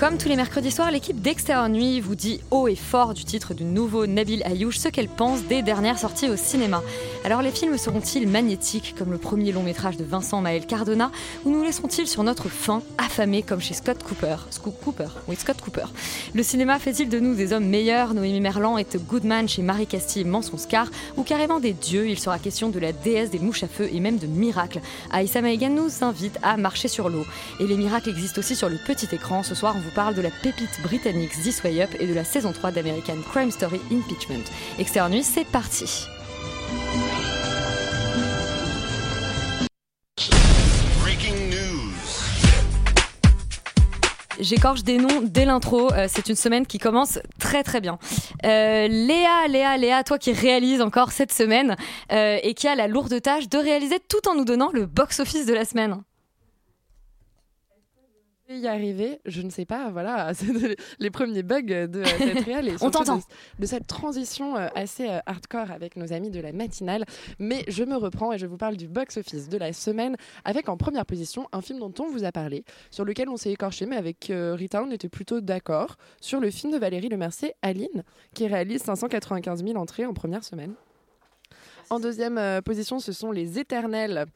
Comme tous les mercredis soirs, l'équipe d'Extérieur Nuit vous dit haut et fort du titre du nouveau Nabil Ayouch ce qu'elle pense des dernières sorties au cinéma. Alors les films seront-ils magnétiques comme le premier long métrage de Vincent Maël Cardona ou nous laisseront-ils sur notre faim affamés comme chez Scott Cooper Scott Cooper, Scott Cooper. Le cinéma fait-il de nous des hommes meilleurs? Noémie Merlan est Goodman chez Marie Castille Manson Scar ou carrément des dieux? Il sera question de la déesse des mouches à feu et même de miracles. Aïssa Maïgan nous invite à marcher sur l'eau. Et les miracles existent aussi sur le petit écran. Ce soir, parle de la pépite britannique This Way Up et de la saison 3 d'American Crime Story Impeachment. Extérieur Nuit, c'est parti. J'écorche des noms dès l'intro. Euh, c'est une semaine qui commence très très bien. Euh, Léa, Léa, Léa, toi qui réalises encore cette semaine euh, et qui a la lourde tâche de réaliser tout en nous donnant le box-office de la semaine. Y arriver, je ne sais pas, voilà, c'est les premiers bugs de cette réal et On de, de cette transition euh, assez euh, hardcore avec nos amis de la matinale. Mais je me reprends et je vous parle du box-office de la semaine avec en première position un film dont on vous a parlé, sur lequel on s'est écorché, mais avec euh, Rita, on était plutôt d'accord, sur le film de Valérie Lemercier, Aline, qui réalise 595 000 entrées en première semaine. En deuxième euh, position, ce sont les Éternels,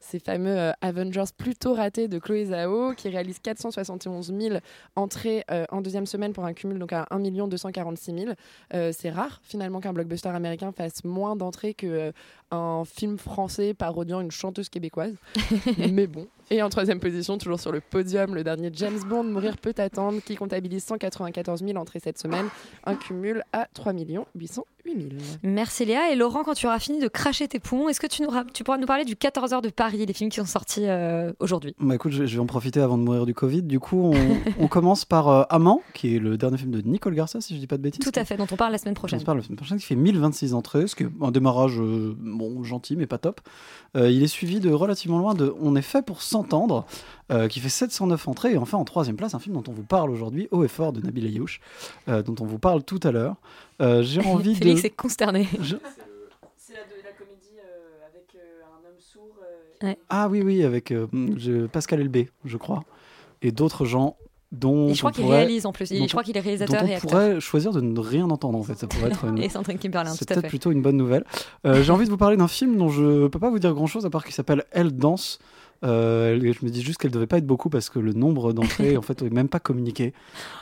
ces fameux euh, Avengers plutôt ratés de Chloé Zhao, qui réalisent 471 000 entrées euh, en deuxième semaine pour un cumul donc à 1 246 000. Euh, c'est rare finalement qu'un blockbuster américain fasse moins d'entrées que euh, un film français parodiant une chanteuse québécoise. Mais bon. Et en troisième position, toujours sur le podium, le dernier James Bond, Mourir peut attendre, qui comptabilise 194 000 entrées cette semaine, un cumul à 3 808 000. Merci Léa. Et Laurent, quand tu auras fini de cracher tes poumons, est-ce que tu, nous ra- tu pourras nous parler du 14h de Paris, les films qui sont sortis euh, aujourd'hui? Bah écoute, je vais, je vais en profiter avant de mourir du Covid. Du coup, on, on commence par euh, Amant, qui est le dernier film de Nicole Garça, si je dis pas de bêtises. Tout à fait, dont on parle la semaine On prochaine. se parle la semaine prochaine, qui fait 1026 entrées, ce qui est un démarrage euh, bon, gentil, mais pas top. Euh, il est suivi de relativement loin de On est fait pour s'entendre, euh, qui fait 709 entrées. Et enfin, en troisième place, un film dont on vous parle aujourd'hui, Haut et fort de Nabil Ayouch, euh, dont on vous parle tout à l'heure. Euh, J'ai envie de. Félix est consterné. Je- C'est la, comédie avec un homme sourd. Ah oui, oui, avec euh, je- Pascal Elbé, je crois, et d'autres gens dont Et je crois qu'il réalise en plus. Dont je crois qu'il est dont réalisateur on et acteur. pourrait choisir de ne rien entendre en fait. Ça pourrait être une, Et Sandrine Kimberlin, c'est peut-être plutôt une bonne nouvelle. Euh, J'ai envie de vous parler d'un film dont je peux pas vous dire grand chose à part qu'il s'appelle Elle danse. Euh, je me dis juste qu'elle devait pas être beaucoup parce que le nombre d'entrées en fait n'est même pas communiqué,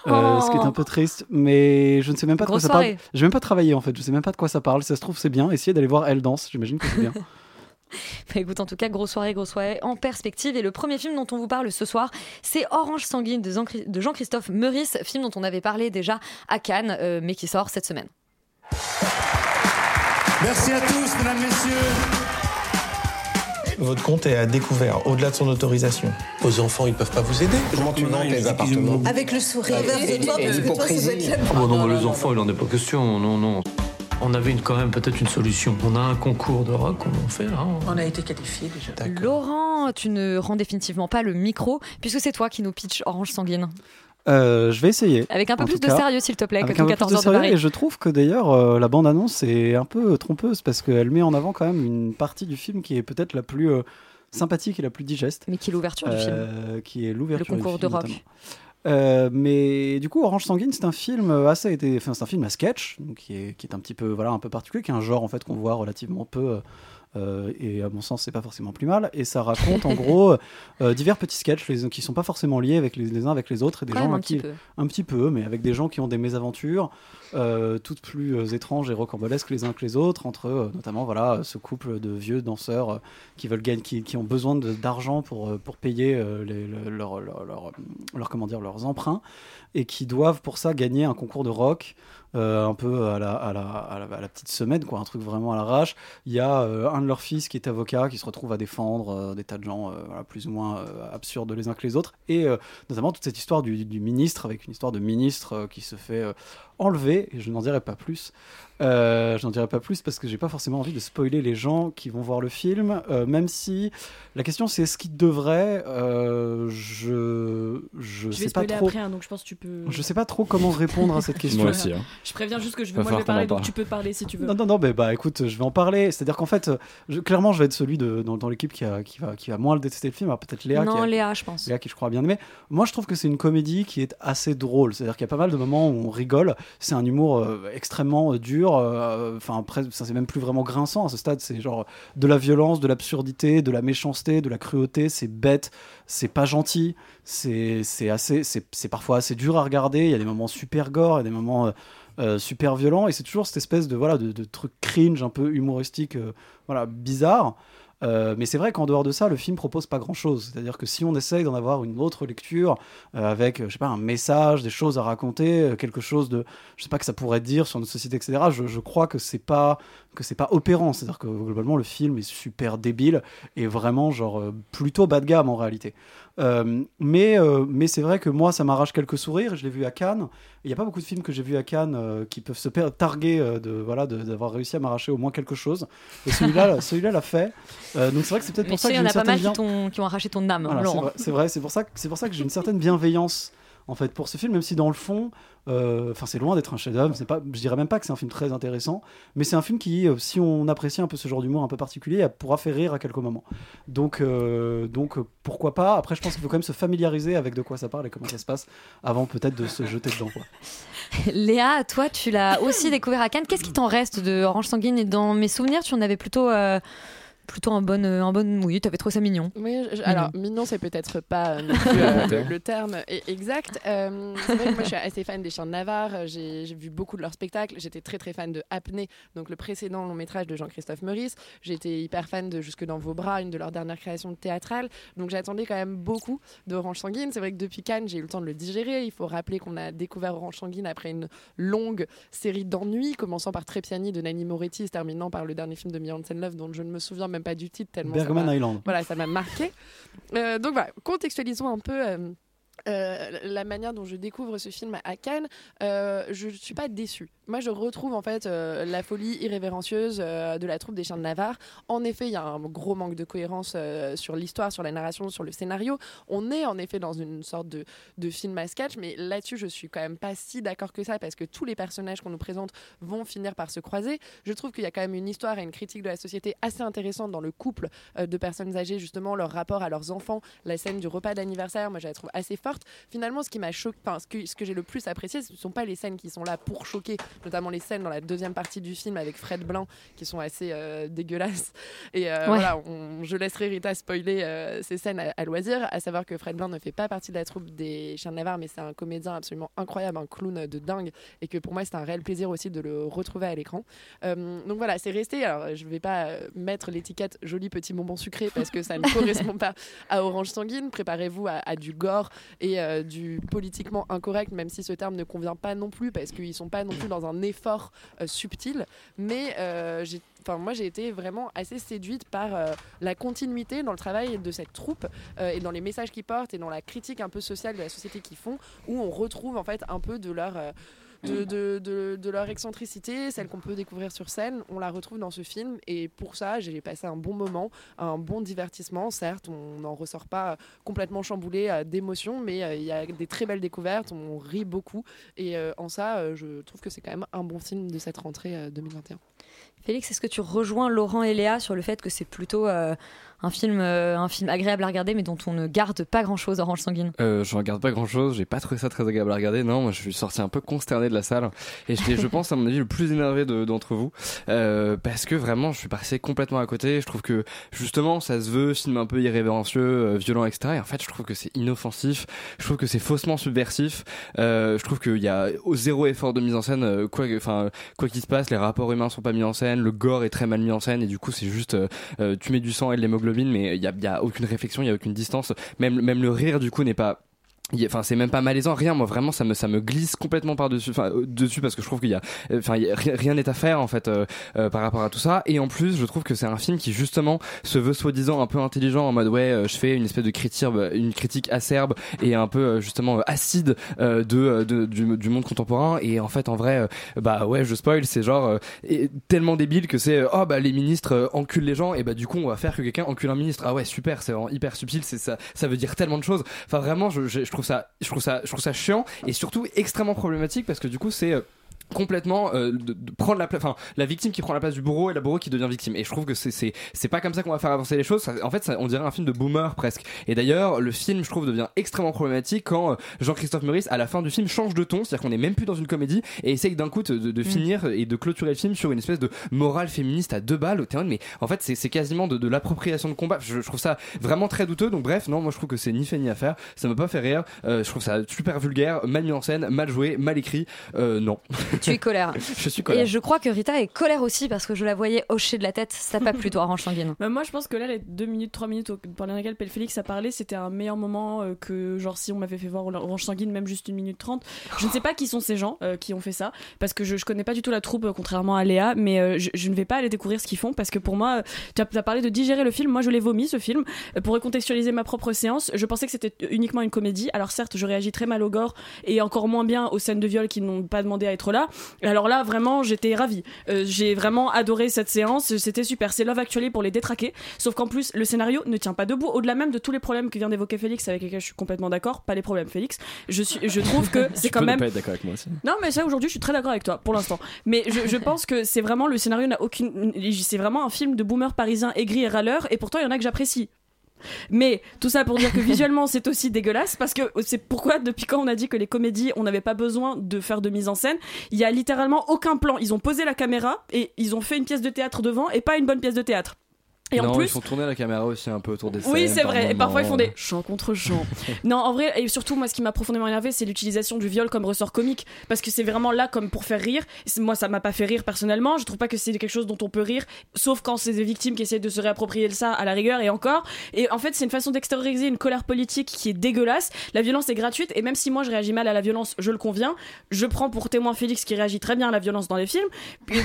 Euh, ce qui est un peu triste. Mais je ne sais même pas de quoi ça parle. soirée. J'ai même pas travaillé en fait. Je sais même pas de quoi ça parle. Si ça se trouve c'est bien. Essayez d'aller voir Elle danse. J'imagine que c'est bien. Bah, écoute, en tout cas, grosse soirée, grosse soirée en perspective. Et le premier film dont on vous parle ce soir, c'est Orange Sanguine de Jean-Christophe Meurice, film dont on avait parlé déjà à Cannes, euh, mais qui sort cette semaine. Merci à tous, mesdames, messieurs. Votre compte est à découvert, au-delà de son autorisation. Vos enfants, ils peuvent pas vous aider. Comment tu vends tes appartements Avec le sourire doit être la Oh non, les enfants, il en est pas question, non, non. On avait une- quand même peut-être une solution. On a un concours de rock, on en fait. hein. On a été qualifiés déjà. Laurent, tu ne rends définitivement pas le micro, puisque c'est toi qui nous pitch Orange Sanguine. Euh, je vais essayer. Avec un peu plus de cas. sérieux, s'il te plaît, que Avec ton un peu plus 14 de heures de Paris. Et je trouve que d'ailleurs, euh, la bande-annonce est un peu trompeuse parce qu'elle met en avant quand même une partie du film qui est peut-être la plus euh, sympathique et la plus digeste. Mais qui est l'ouverture du film. Qui est l'ouverture Le du concours film, de rock. Euh, mais du coup, Orange Sanguine, c'est un film assez, enfin, c'est un film à sketch, donc qui est, qui est un petit peu, voilà, un peu particulier, qui est un genre en fait qu'on voit relativement peu euh, euh, et à mon sens, c'est pas forcément plus mal. Et ça raconte en gros euh, divers petits sketchs les, qui sont pas forcément liés avec les, les uns avec les autres et des Quand gens un qui petit peu. un petit peu, mais avec des gens qui ont des mésaventures, euh, toutes plus euh, étranges et rocambolesques les uns que les autres, entre euh, notamment voilà ce couple de vieux danseurs euh, qui veulent gagner, qui, qui ont besoin d'argent pour euh, pour payer euh, les- le- leur, leur, leur- leur- comment dire leurs emprunts et qui doivent pour ça gagner un concours de rock. Euh, un peu à la, petite semaine, quoi, un truc vraiment à l'arrache. Il y a euh, un de leurs fils qui est avocat, qui se retrouve à défendre euh, des tas de gens plus ou moins absurdes les uns que les autres, et notamment toute cette histoire du, ministre, avec une histoire de ministre qui se fait enlever, et je n'en dirai pas plus. Euh, je n'en dirai pas plus parce que j'ai pas forcément envie de spoiler les gens qui vont voir le film, euh, même si la question c'est est-ce qu'il devrait. euh, je je Je sais vais pas trop. après, hein, donc je pense que tu peux. Je sais pas trop comment répondre à cette question. Moi aussi. hein. Je préviens juste que je, Va moi je vais parler, donc parle. tu peux parler si tu veux. Non, non, non, mais bah écoute, je vais en parler. C'est-à-dire qu'en fait, je- clairement, je vais être celui de, dans, dans l'équipe qui, a, qui, va, qui va moins le détester le film. Alors peut-être Léa. non, qui a- Léa, je pense. Léa qui je crois a bien aimé. Moi je trouve que c'est une comédie qui est assez drôle. C'est-à-dire qu'il y a pas mal de moments où on rigole. C'est un humour euh, extrêmement euh, dur. euh, Enfin ça c'est même plus vraiment grinçant à ce stade. C'est genre de la violence, de l'absurdité, de la méchanceté, de la cruauté. C'est bête, c'est pas gentil. C'est assez, c'est parfois assez dur à regarder. Il y a des moments super gore, il y a des moments super violents et c'est toujours cette espèce de voilà de, de truc cringe un peu humoristique, voilà bizarre. Euh, mais c'est vrai qu'en dehors de ça, le film propose pas grand-chose. C'est-à-dire que si on essaye d'en avoir une autre lecture euh, avec, je sais pas, un message, des choses à raconter, euh, quelque chose de, je sais pas que ça pourrait dire sur notre société, etc. Je, je crois que c'est pas que c'est pas opérant. C'est-à-dire que globalement le film est super débile et vraiment genre plutôt bas de gamme en réalité. Euh, mais euh, mais c'est vrai que moi ça m'arrache quelques sourires. Je l'ai vu à Cannes. Il n'y a pas beaucoup de films que j'ai vus à Cannes euh, qui peuvent se targuer de voilà d'avoir réussi à m'arracher au moins quelque chose. Et celui-là celui-là l'a fait. Donc c'est vrai que c'est peut-être pour ça sais, que il y en a pas mal bien- qui, ont arraché ton âme, voilà, c'est vrai, c'est pour ça c'est pour ça que j'ai une certaine bienveillance en fait pour ce film, même si dans le fond, enfin c'est loin d'être un chef-d'œuvre. C'est pas, je dirais même pas que c'est un film très intéressant, mais c'est un film qui, euh, si on apprécie un peu ce genre d'humour un peu particulier, euh, pourra faire rire à quelques moments. Donc, euh, donc euh, pourquoi pas? Après, je pense qu'il faut quand même se familiariser avec de quoi ça parle et comment ça se passe avant peut-être de se jeter dedans. Léa, toi, tu l'as aussi découvert à Cannes. Qu'est-ce qui t'en reste de Orange Sanguine? Et dans mes souvenirs, tu en avais plutôt, euh, plutôt un bon, euh, un bon. Oui, t'avais trouvé ça mignon. Oui, je- alors mignon, c'est peut-être pas euh, le, le terme e- exact. Euh, c'est vrai que moi, je suis assez fan des Chiens de Navarre. J'ai vu beaucoup de leurs spectacles. J'étais très très fan de Apnée, donc le précédent long métrage de Jean-Christophe Meurice. J'étais hyper fan de Jusque dans vos bras, une de leurs dernières créations théâtrales. Donc j'attendais quand même beaucoup d'Orange Sanguine. C'est vrai que depuis Cannes, j'ai eu le temps de le digérer. Il faut rappeler qu'on a découvert Orange Sanguine après une longue série d'ennuis, commençant par Trépiani de Nanni Moretti, se terminant par le dernier film de Janssen Love, dont je ne me souviens même pas du titre tellement Bergman m'a- Island. Voilà, ça m'a marqué. Euh, donc voilà, contextualisons un peu. euh, euh, la manière dont je découvre ce film à Cannes, je ne suis pas déçue. Moi, je retrouve en fait euh, la folie irrévérencieuse euh, de la troupe des Chiens de Navarre. En effet, il y a un gros manque de cohérence euh, sur l'histoire, sur la narration, sur le scénario. On est en effet dans une sorte de, film à sketch, mais là-dessus, je suis quand même pas si d'accord que ça parce que tous les personnages qu'on nous présente vont finir par se croiser. Je trouve qu'il y a quand même une histoire et une critique de la société assez intéressante dans le couple de personnes âgées, justement, leur rapport à leurs enfants, la scène du repas d'anniversaire, moi je la trouve assez forte. Finalement, ce qui m'a choqué, ce que j'ai le plus apprécié, ce ne sont pas les scènes qui sont là pour choquer, notamment les scènes dans la deuxième partie du film avec Fred Blanc qui sont assez euh, dégueulasses. Et euh, Ouais. voilà, on- je laisserai Rita spoiler euh, ces scènes à, à loisir, à savoir que Fred Blanc ne fait pas partie de la troupe des Chiens de Navarre, mais c'est un comédien absolument incroyable, un clown de dingue, et que pour moi c'est un réel plaisir aussi de le retrouver à l'écran. Donc voilà, c'est resté. Alors je vais pas mettre l'étiquette joli petit bonbon sucré parce que ça ne correspond pas à Orange Sanguine. Préparez-vous à, à du gore et du politiquement incorrect, même si ce terme ne convient pas non plus parce qu'ils sont pas non plus dans un effort euh, subtil. Mais euh, moi, j'ai été vraiment assez séduite par euh, la continuité dans le travail de cette troupe et dans les messages qu'ils portent et dans la critique un peu sociale de la société qu'ils font, où on retrouve en fait un peu de leur de, de, de- de leur excentricité, celle qu'on peut découvrir sur scène, on la retrouve dans ce film. Et pour ça, j'ai passé un bon moment, un bon divertissement. Certes, on n'en ressort pas complètement chamboulé euh, d'émotions, mais euh, il y a des très belles découvertes, on rit beaucoup. Et euh, en ça, je trouve que c'est quand même un bon film de cette rentrée euh, 2021. Félix, est-ce que tu rejoins Laurent et Léa sur le fait que c'est plutôt euh, un film, euh, un film agréable à regarder, mais dont on ne garde pas grand-chose, Orange Sanguine? Euh, je regarde pas grand chose, j'ai pas trouvé ça très agréable à regarder. Non, moi je suis sorti un peu consterné de la salle et j'étais, je pense, à mon avis, le plus énervé de- d'entre vous euh, parce que vraiment je suis passé complètement à côté. Je trouve que justement ça se veut film un peu irrévérencieux, violent, etc. Et en fait, je trouve que c'est inoffensif, je trouve que c'est faussement subversif. Euh, je trouve qu'il y a zéro effort de mise en scène. quoi, enfin quoi qu'il se passe, les rapports humains sont pas mis en scène, le gore est très mal mis en scène et du coup c'est juste euh, euh, tu mets du sang et de l'hémoglobine, mais il y a, y a aucune réflexion, il y a aucune distance. Même même le rire du coup n'est pas Enfin, c'est même pas malaisant, rien. Moi, vraiment, ça me ça me glisse complètement par dessus, enfin euh, dessus parce que je trouve qu'il y a, euh, enfin, rien- n'est à faire en fait euh, euh, par rapport à tout ça. Et en plus, je trouve que c'est un film qui justement se veut soi-disant un peu intelligent en mode ouais, je fais une espèce de critique, une critique acerbe et un peu justement acide de, de- du, du monde contemporain. Et en fait, en vrai, bah ouais, je spoil, c'est genre tellement débile que c'est oh bah les ministres enculent les gens et bah du coup on va faire que quelqu'un encule un ministre. Ah ouais, super, c'est hyper subtil, c'est ça, ça veut dire tellement de choses. Enfin vraiment, je, je, je trouve ça, je trouve ça chiant et surtout extrêmement problématique parce que du coup c'est euh, complètement euh, de, de prendre la place enfin la victime qui prend la place du bourreau et la bourreau qui devient victime. Et je trouve que c'est c'est c'est pas comme ça qu'on va faire avancer les choses. Ça- en fait ça- on dirait un film de boomer presque. Et d'ailleurs le film je trouve devient extrêmement problématique quand euh, Jean-Christophe Meurice à la fin du film change de ton. C'est-à-dire qu'on est même plus dans une comédie et essaye d'un coup de, de- de finir et de clôturer le film sur une espèce de morale féministe à deux balles au terrain. Mais en fait c'est c'est quasiment de, de l'appropriation de combat. Je, je trouve ça vraiment très douteux. Donc bref non moi je trouve que c'est ni fait ni à faire. Ça m'a pas fait rire. Euh, je trouve ça super vulgaire mal mis en scène mal joué mal écrit. Euh, non Tu es colère. je suis colère Et je crois que Rita est colère aussi parce que je la voyais hocher de la tête. Ça t'a pas plu, toi, Orange Sanguine Bah, moi, je pense que là, les deux minutes, trois minutes au- pendant lesquelles Pelle Félix a parlé, c'était un meilleur moment euh, que, genre, si on m'avait fait voir Orange Sanguine, même juste une minute trente. Je ne sais pas qui sont ces gens euh, qui ont fait ça, parce que je, je connais pas du tout la troupe, euh, contrairement à Léa, mais euh, je, je ne vais pas aller découvrir ce qu'ils font, parce que pour moi, euh, tu as, as parlé de digérer le film, moi je l'ai vomi ce film. Euh, pour recontextualiser ma propre séance, je pensais que c'était uniquement une comédie. Alors certes, je réagis très mal au gore et encore moins bien aux scènes de viol qui n'ont pas demandé à être là. Et alors là, vraiment, j'étais ravie. Euh, j'ai vraiment adoré cette séance. C'était super. C'est Love Actually pour les détraquer. Sauf qu'en plus, le scénario ne tient pas debout. Au-delà même de tous les problèmes que vient d'évoquer Félix, avec lesquels je suis complètement d'accord. Pas les problèmes, Félix. Je, suis, je trouve que c'est quand peux ne même. pas être d'accord avec moi aussi Non, mais ça aujourd'hui, je suis très d'accord avec toi pour l'instant. Mais je, je pense que c'est vraiment le scénario n'a aucune. C'est vraiment un film de boomer parisien aigri et râleur, et pourtant il y en a que j'apprécie. Mais tout ça pour dire que visuellement c'est aussi dégueulasse parce que c'est pourquoi depuis quand on a dit que les comédies on n'avait pas besoin de faire de mise en scène. Il y a littéralement aucun plan. Ils ont posé la caméra et ils ont fait une pièce de théâtre devant et pas une bonne pièce de théâtre. Et non, en plus, ils font tourner la caméra aussi un peu autour des scènes. oui, c'est vrai. Et parfois, ils font des chants contre chants. non, en vrai, et surtout, moi, ce qui m'a profondément énervé, c'est l'utilisation du viol comme ressort comique. Parce que c'est vraiment là comme pour faire rire. Moi, ça m'a pas fait rire personnellement. Je trouve pas que c'est quelque chose dont on peut rire. Sauf quand c'est des victimes qui essaient de se réapproprier ça à la rigueur et encore. Et en fait, c'est une façon d'extérioriser une colère politique qui est dégueulasse. La violence est gratuite. Et même si moi, je réagis mal à la violence, je le conviens. Je prends pour témoin Félix qui réagit très bien à la violence dans les films.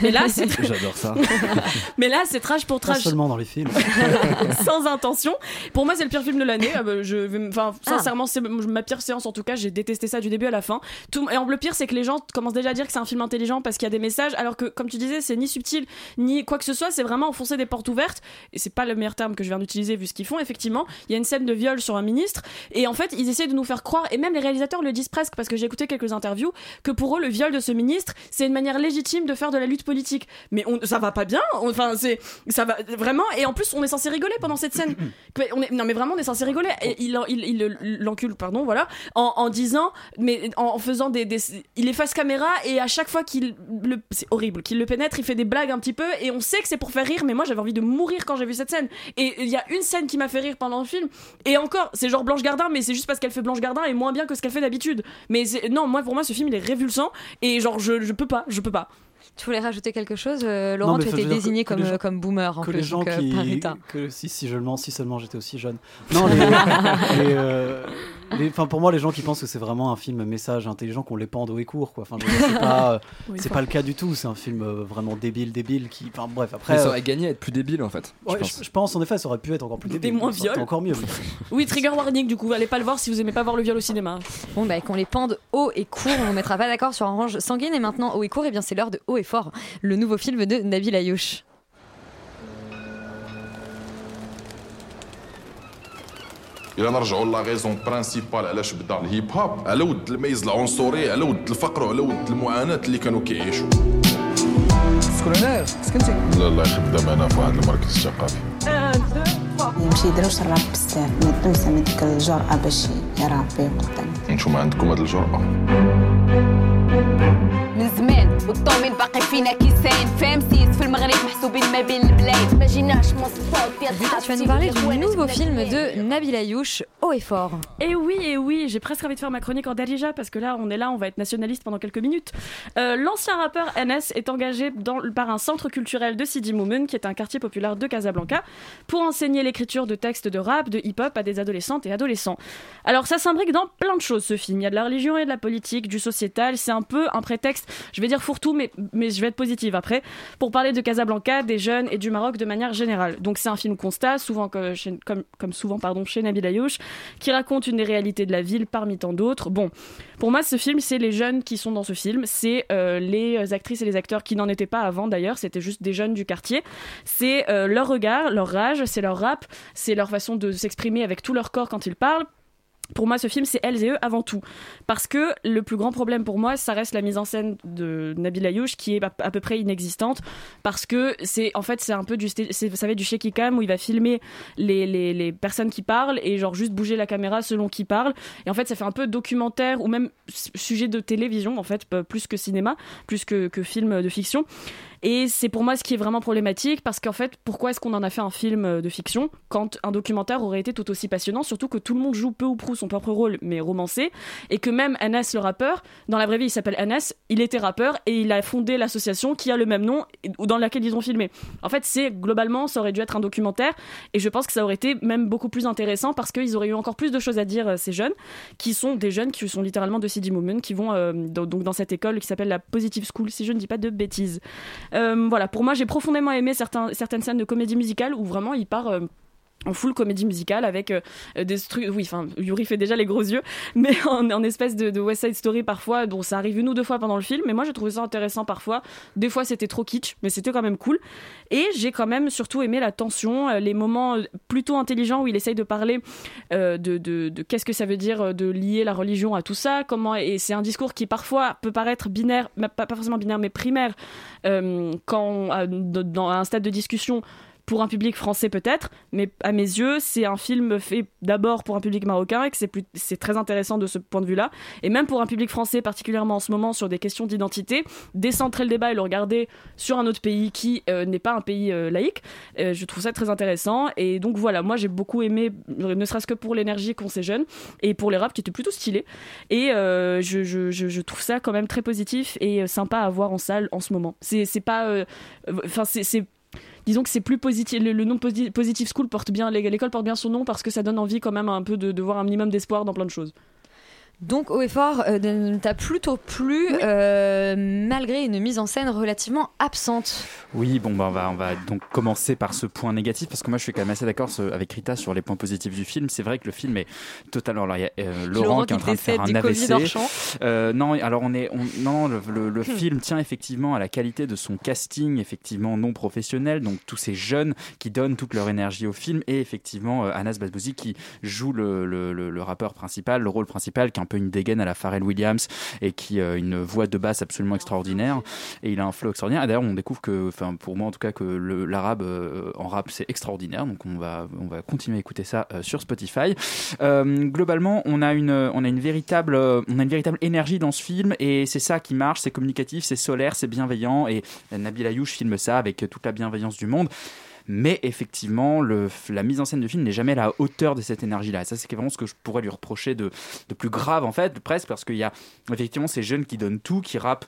Mais là, c'est. J'adore ça. Mais là, c'est trash pour Pas trash. seulement dans les films. sans intention. Pour moi, c'est le pire film de l'année. Ah bah, je enfin, Ah. sincèrement, c'est ma pire séance en tout cas. J'ai détesté ça du début à la fin. Tout, et en le pire, c'est que les gens commencent déjà à dire que c'est un film intelligent parce qu'il y a des messages, alors que, comme tu disais, c'est ni subtil ni quoi que ce soit. C'est vraiment enfoncer des portes ouvertes. Et c'est pas le meilleur terme que je viens d'utiliser vu ce qu'ils font. Effectivement, il y a une scène de viol sur un ministre. Et en fait, ils essaient de nous faire croire, et même les réalisateurs le disent presque parce que j'ai écouté quelques interviews, que pour eux, le viol de ce ministre, c'est une manière légitime de faire de la lutte politique. Mais on, ça va pas bien. Enfin, c'est, ça va vraiment. Et en plus, on est censé rigoler pendant cette scène. On est, non, mais vraiment, on est censé rigoler. Et il, il, il, il l'encule, pardon, voilà, en, en disant, mais en, faisant des, des- il est face caméra et à chaque fois qu'il le, c'est horrible, qu'il le pénètre, il fait des blagues un petit peu et on sait que c'est pour faire rire. Mais moi, j'avais envie de mourir quand j'ai vu cette scène. Et il y a une scène qui m'a fait rire pendant le film. Et encore, c'est genre Blanche Gardin, mais c'est juste parce qu'elle fait Blanche Gardin et moins bien que ce qu'elle fait d'habitude. Mais non, moi, pour moi, ce film, il est révulsant et genre, je, je peux pas, je peux pas. Tu voulais rajouter quelque chose euh, Laurent, Non, tu étais je désigné que comme, gens- euh, comme boomer en que plus, les gens donc, euh, qui que si si seulement si seulement j'étais aussi jeune. Non les, les, euh, les- enfin pour moi les gens qui pensent que c'est vraiment un film message intelligent qu'on les pend haut et court quoi enfin c'est pas euh, Oui, pas le cas du tout c'est un film euh, vraiment débile débile qui enfin bref après Mais ça euh, aurait gagné à être plus débile en fait. je pense. je, je pense en effet ça aurait pu être encore plus débile moins viols. encore mieux oui. Oui, trigger warning, du coup, allez pas le voir si vous aimez pas voir le viol au cinéma. Bon, bah, qu'on les pende haut et court, on ne mettra pas d'accord sur Orange Sanguine. Et maintenant, haut et court, et bien c'est l'heure de Haut et fort, le nouveau film de Nabil Ayouch. إلى نرجعوا لا غيزون برانسيبال علاش بدأ الهيب هوب على ود الميز العنصري على ود الفقر وعلى ود المعاناة اللي كانوا كيعيشوا. سكرونير سكنتي؟ لا لا خدام أنا في واحد المركز ثقافي Un, deux, trois. يمشي يدروش الراب بزاف ما يقدمش ديك الجرأة باش يرابي قدام أنتم ما عندكم هاد زمان والطومين باقي فينا كيسان فاهم سيس في المغرب محسوبين ما بين البلاد ما جيناش مصفوط ديال Tu vas nous parler du nouveau film de Nabil Ayouch, Et Fort. Et oui, et oui, j'ai presque envie de faire ma chronique en Darija parce que là, on est là, on va être nationaliste pendant quelques minutes. Euh, L'ancien rappeur NS est engagé par un centre culturel de Sidi Moumen, qui est un quartier populaire de Casablanca, pour enseigner l'écriture de textes de rap, de hip-hop à des adolescentes et adolescents. Alors, ça s'imbrique dans plein de choses, ce film. Il y a de la religion et de la politique, du sociétal. C'est un peu un prétexte, je vais dire fourre-tout, mais, mais je vais être positive après, pour parler de Casablanca, des jeunes et du Maroc de manière générale. Donc, c'est un film constat, souvent comme, comme souvent pardon, chez Nabil Ayouch, qui raconte une des réalités de la ville parmi tant d'autres. Bon, pour moi, ce film, c'est les jeunes qui sont dans ce film, c'est euh, les actrices et les acteurs qui n'en étaient pas avant d'ailleurs, c'était juste des jeunes du quartier. C'est euh, leur regard, leur rage, c'est leur rap, c'est leur façon de s'exprimer avec tout leur corps quand ils parlent. Pour moi, ce film, c'est elles et eux avant tout. Parce que le plus grand problème pour moi, ça reste la mise en scène de Nabil Ayouch, qui est à, peu près inexistante. Parce que c'est, en fait, c'est un peu du, vous savez, du shaky cam où il va filmer les, les, personnes qui parlent et genre juste bouger la caméra selon qui parle. Et en fait, ça fait un peu documentaire ou même sujet de télévision, en fait, plus que cinéma, plus que, que film de fiction. Et c'est pour moi ce qui est vraiment problématique parce qu'en fait, pourquoi est-ce qu'on en a fait un film euh, de fiction quand un documentaire aurait été tout aussi passionnant, surtout que tout le monde joue peu ou prou son propre rôle, mais romancé, et que même Anas le rappeur, dans la vraie vie il s'appelle Anas, il était rappeur et il a fondé l'association qui a le même nom ou dans laquelle ils ont filmé. En fait, c'est globalement, ça aurait dû être un documentaire et je pense que ça aurait été même beaucoup plus intéressant parce qu'ils auraient eu encore plus de choses à dire, euh, ces jeunes, qui sont des jeunes qui sont littéralement de Sidi Moumen, qui vont euh, dans- donc dans cette école qui s'appelle la Positive School, si je ne dis pas de bêtises. Euh, voilà, pour moi, j'ai profondément aimé certaines scènes de comédie musicale où vraiment il part. En full comédie musicale avec euh, des trucs oui enfin Yuri fait déjà les gros yeux mais en, espèce de, West Side Story parfois dont ça arrive une ou deux fois pendant le film mais moi j'ai trouvé ça intéressant parfois. Des fois c'était trop kitsch mais c'était quand même cool. Et j'ai quand même surtout aimé la tension euh, les moments euh, plutôt intelligents où il essaye de parler de, qu'est-ce que ça veut dire de lier la religion à tout ça comment et c'est un discours qui parfois peut paraître binaire pas, pas forcément binaire mais primaire quand dans un stade de discussion pour un public français peut-être, mais à mes yeux, c'est un film fait d'abord pour un public marocain et que c'est plus- c'est très intéressant de ce point de vue-là. Et même pour un public français, particulièrement en ce moment sur des questions d'identité, décentrer le débat et le regarder sur un autre pays qui euh, n'est pas un pays euh, laïque, euh, je trouve ça très intéressant. Et donc voilà, moi j'ai beaucoup aimé, ne serait-ce que pour l'énergie qu'ont ces jeunes et pour les raps qui étaient plutôt stylés. Et je, je- trouve ça quand même très positif et sympa à voir en salle en ce moment. C'est c'est pas. Enfin, c'est disons que c'est plus positif le, nom posi- positive school porte bien l'école porte bien son nom parce que ça donne envie quand même un peu de voir un minimum d'espoir dans plein de choses Donc Haut et Fort euh, t'a plutôt plu euh, malgré une mise en scène relativement absente. Oui, bon, bah, on, va, on va donc commencer par ce point négatif, parce que moi je suis quand même assez d'accord avec Rita sur les points positifs du film. C'est vrai que le film est totalement. Alors, il y a euh, Laurent, Laurent qui est en train de faire un AVC. Euh, non, alors on est. on- non, le, le- le Hmm. film tient effectivement à la qualité de son casting, effectivement non professionnel, donc tous ces jeunes qui donnent toute leur énergie au film, et effectivement Anas Basbouzi qui joue le, le- rappeur principal, le rôle principal, qui un peu une dégaine à la Pharrell Williams et qui a une voix de basse absolument extraordinaire et il a un flow extraordinaire. Et d'ailleurs, on découvre que, enfin pour moi en tout cas, que l'arabe euh, en rap c'est extraordinaire. Donc on va on va continuer à écouter ça euh, sur Spotify. Euh, globalement, on a une on a une véritable euh, on a une véritable énergie dans ce film et c'est ça qui marche. C'est communicatif, c'est solaire, c'est bienveillant et Nabil Ayouch filme ça avec toute la bienveillance du monde. Mais effectivement, la mise en scène du film n'est jamais à la hauteur de cette énergie-là. Et ça, c'est vraiment ce que je pourrais lui reprocher de, de plus grave, en fait, presque, parce qu'il y a effectivement ces jeunes qui donnent tout, qui rappent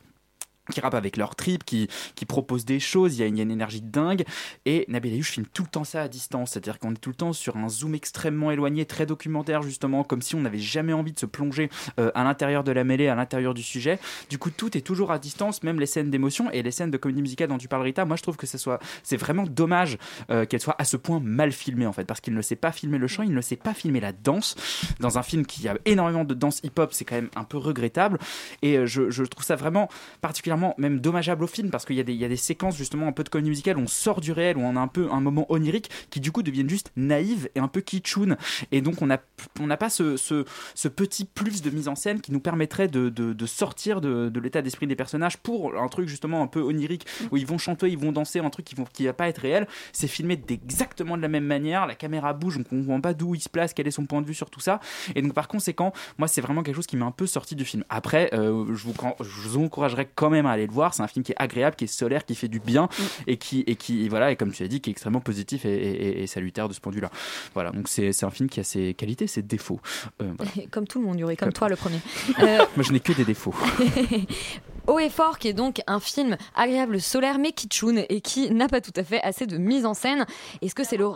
qui rappent avec leur trip, qui, qui proposent des choses, il y, a une, énergie dingue. Et Nabil Ayouch filme tout le temps ça à distance, c'est-à-dire qu'on est tout le temps sur un zoom extrêmement éloigné, très documentaire justement, comme si on n'avait jamais envie de se plonger euh, à l'intérieur de la mêlée, à l'intérieur du sujet. Du coup, tout est toujours à distance, même les scènes d'émotion et les scènes de comédie musicale dont tu parles, Rita. Moi, je trouve que ce soit, c'est vraiment dommage euh, qu'elle soit à ce point mal filmée en fait, parce qu'il ne sait pas filmer le chant, il ne sait pas filmer la danse. Dans un film qui a énormément de danse hip-hop, c'est quand même un peu regrettable. Et euh, je, je trouve ça vraiment particulièrement même dommageable au film parce qu'il y, a y a des séquences justement un peu de comédie musicale où on sort du réel, où on a un peu un moment onirique qui du coup deviennent juste naïves et un peu kitschoun. Et donc on a- on n'a pas ce, ce, petit plus de mise en scène qui nous permettrait de, de, sortir de, l'état d'esprit des personnages pour un truc justement un peu onirique où ils vont chanter, ils vont danser, un truc qui va pas être réel. C'est filmé d'exactement de la même manière, la caméra bouge, on comprend pas d'où il se place, quel est son point de vue sur tout ça. Et donc par conséquent, moi c'est vraiment quelque chose qui m'a un peu sorti du film. Après, euh, je, vous, je vous encouragerais quand même à aller le voir. C'est un film qui est agréable, qui est solaire, qui fait du bien et qui et qui voilà et comme tu as dit, qui est extrêmement positif et, et- et salutaire de ce point de vue-là. Voilà, donc c'est un film qui a ses qualités, ses défauts. Euh, voilà. Comme tout le monde, Yuri, comme Comme- toi le premier. Euh, Moi je n'ai que des défauts. Haut et fort, qui est donc un film agréable, solaire, mais kitschoun, et qui n'a pas tout à fait assez de mise en scène. Est-ce que c'est le...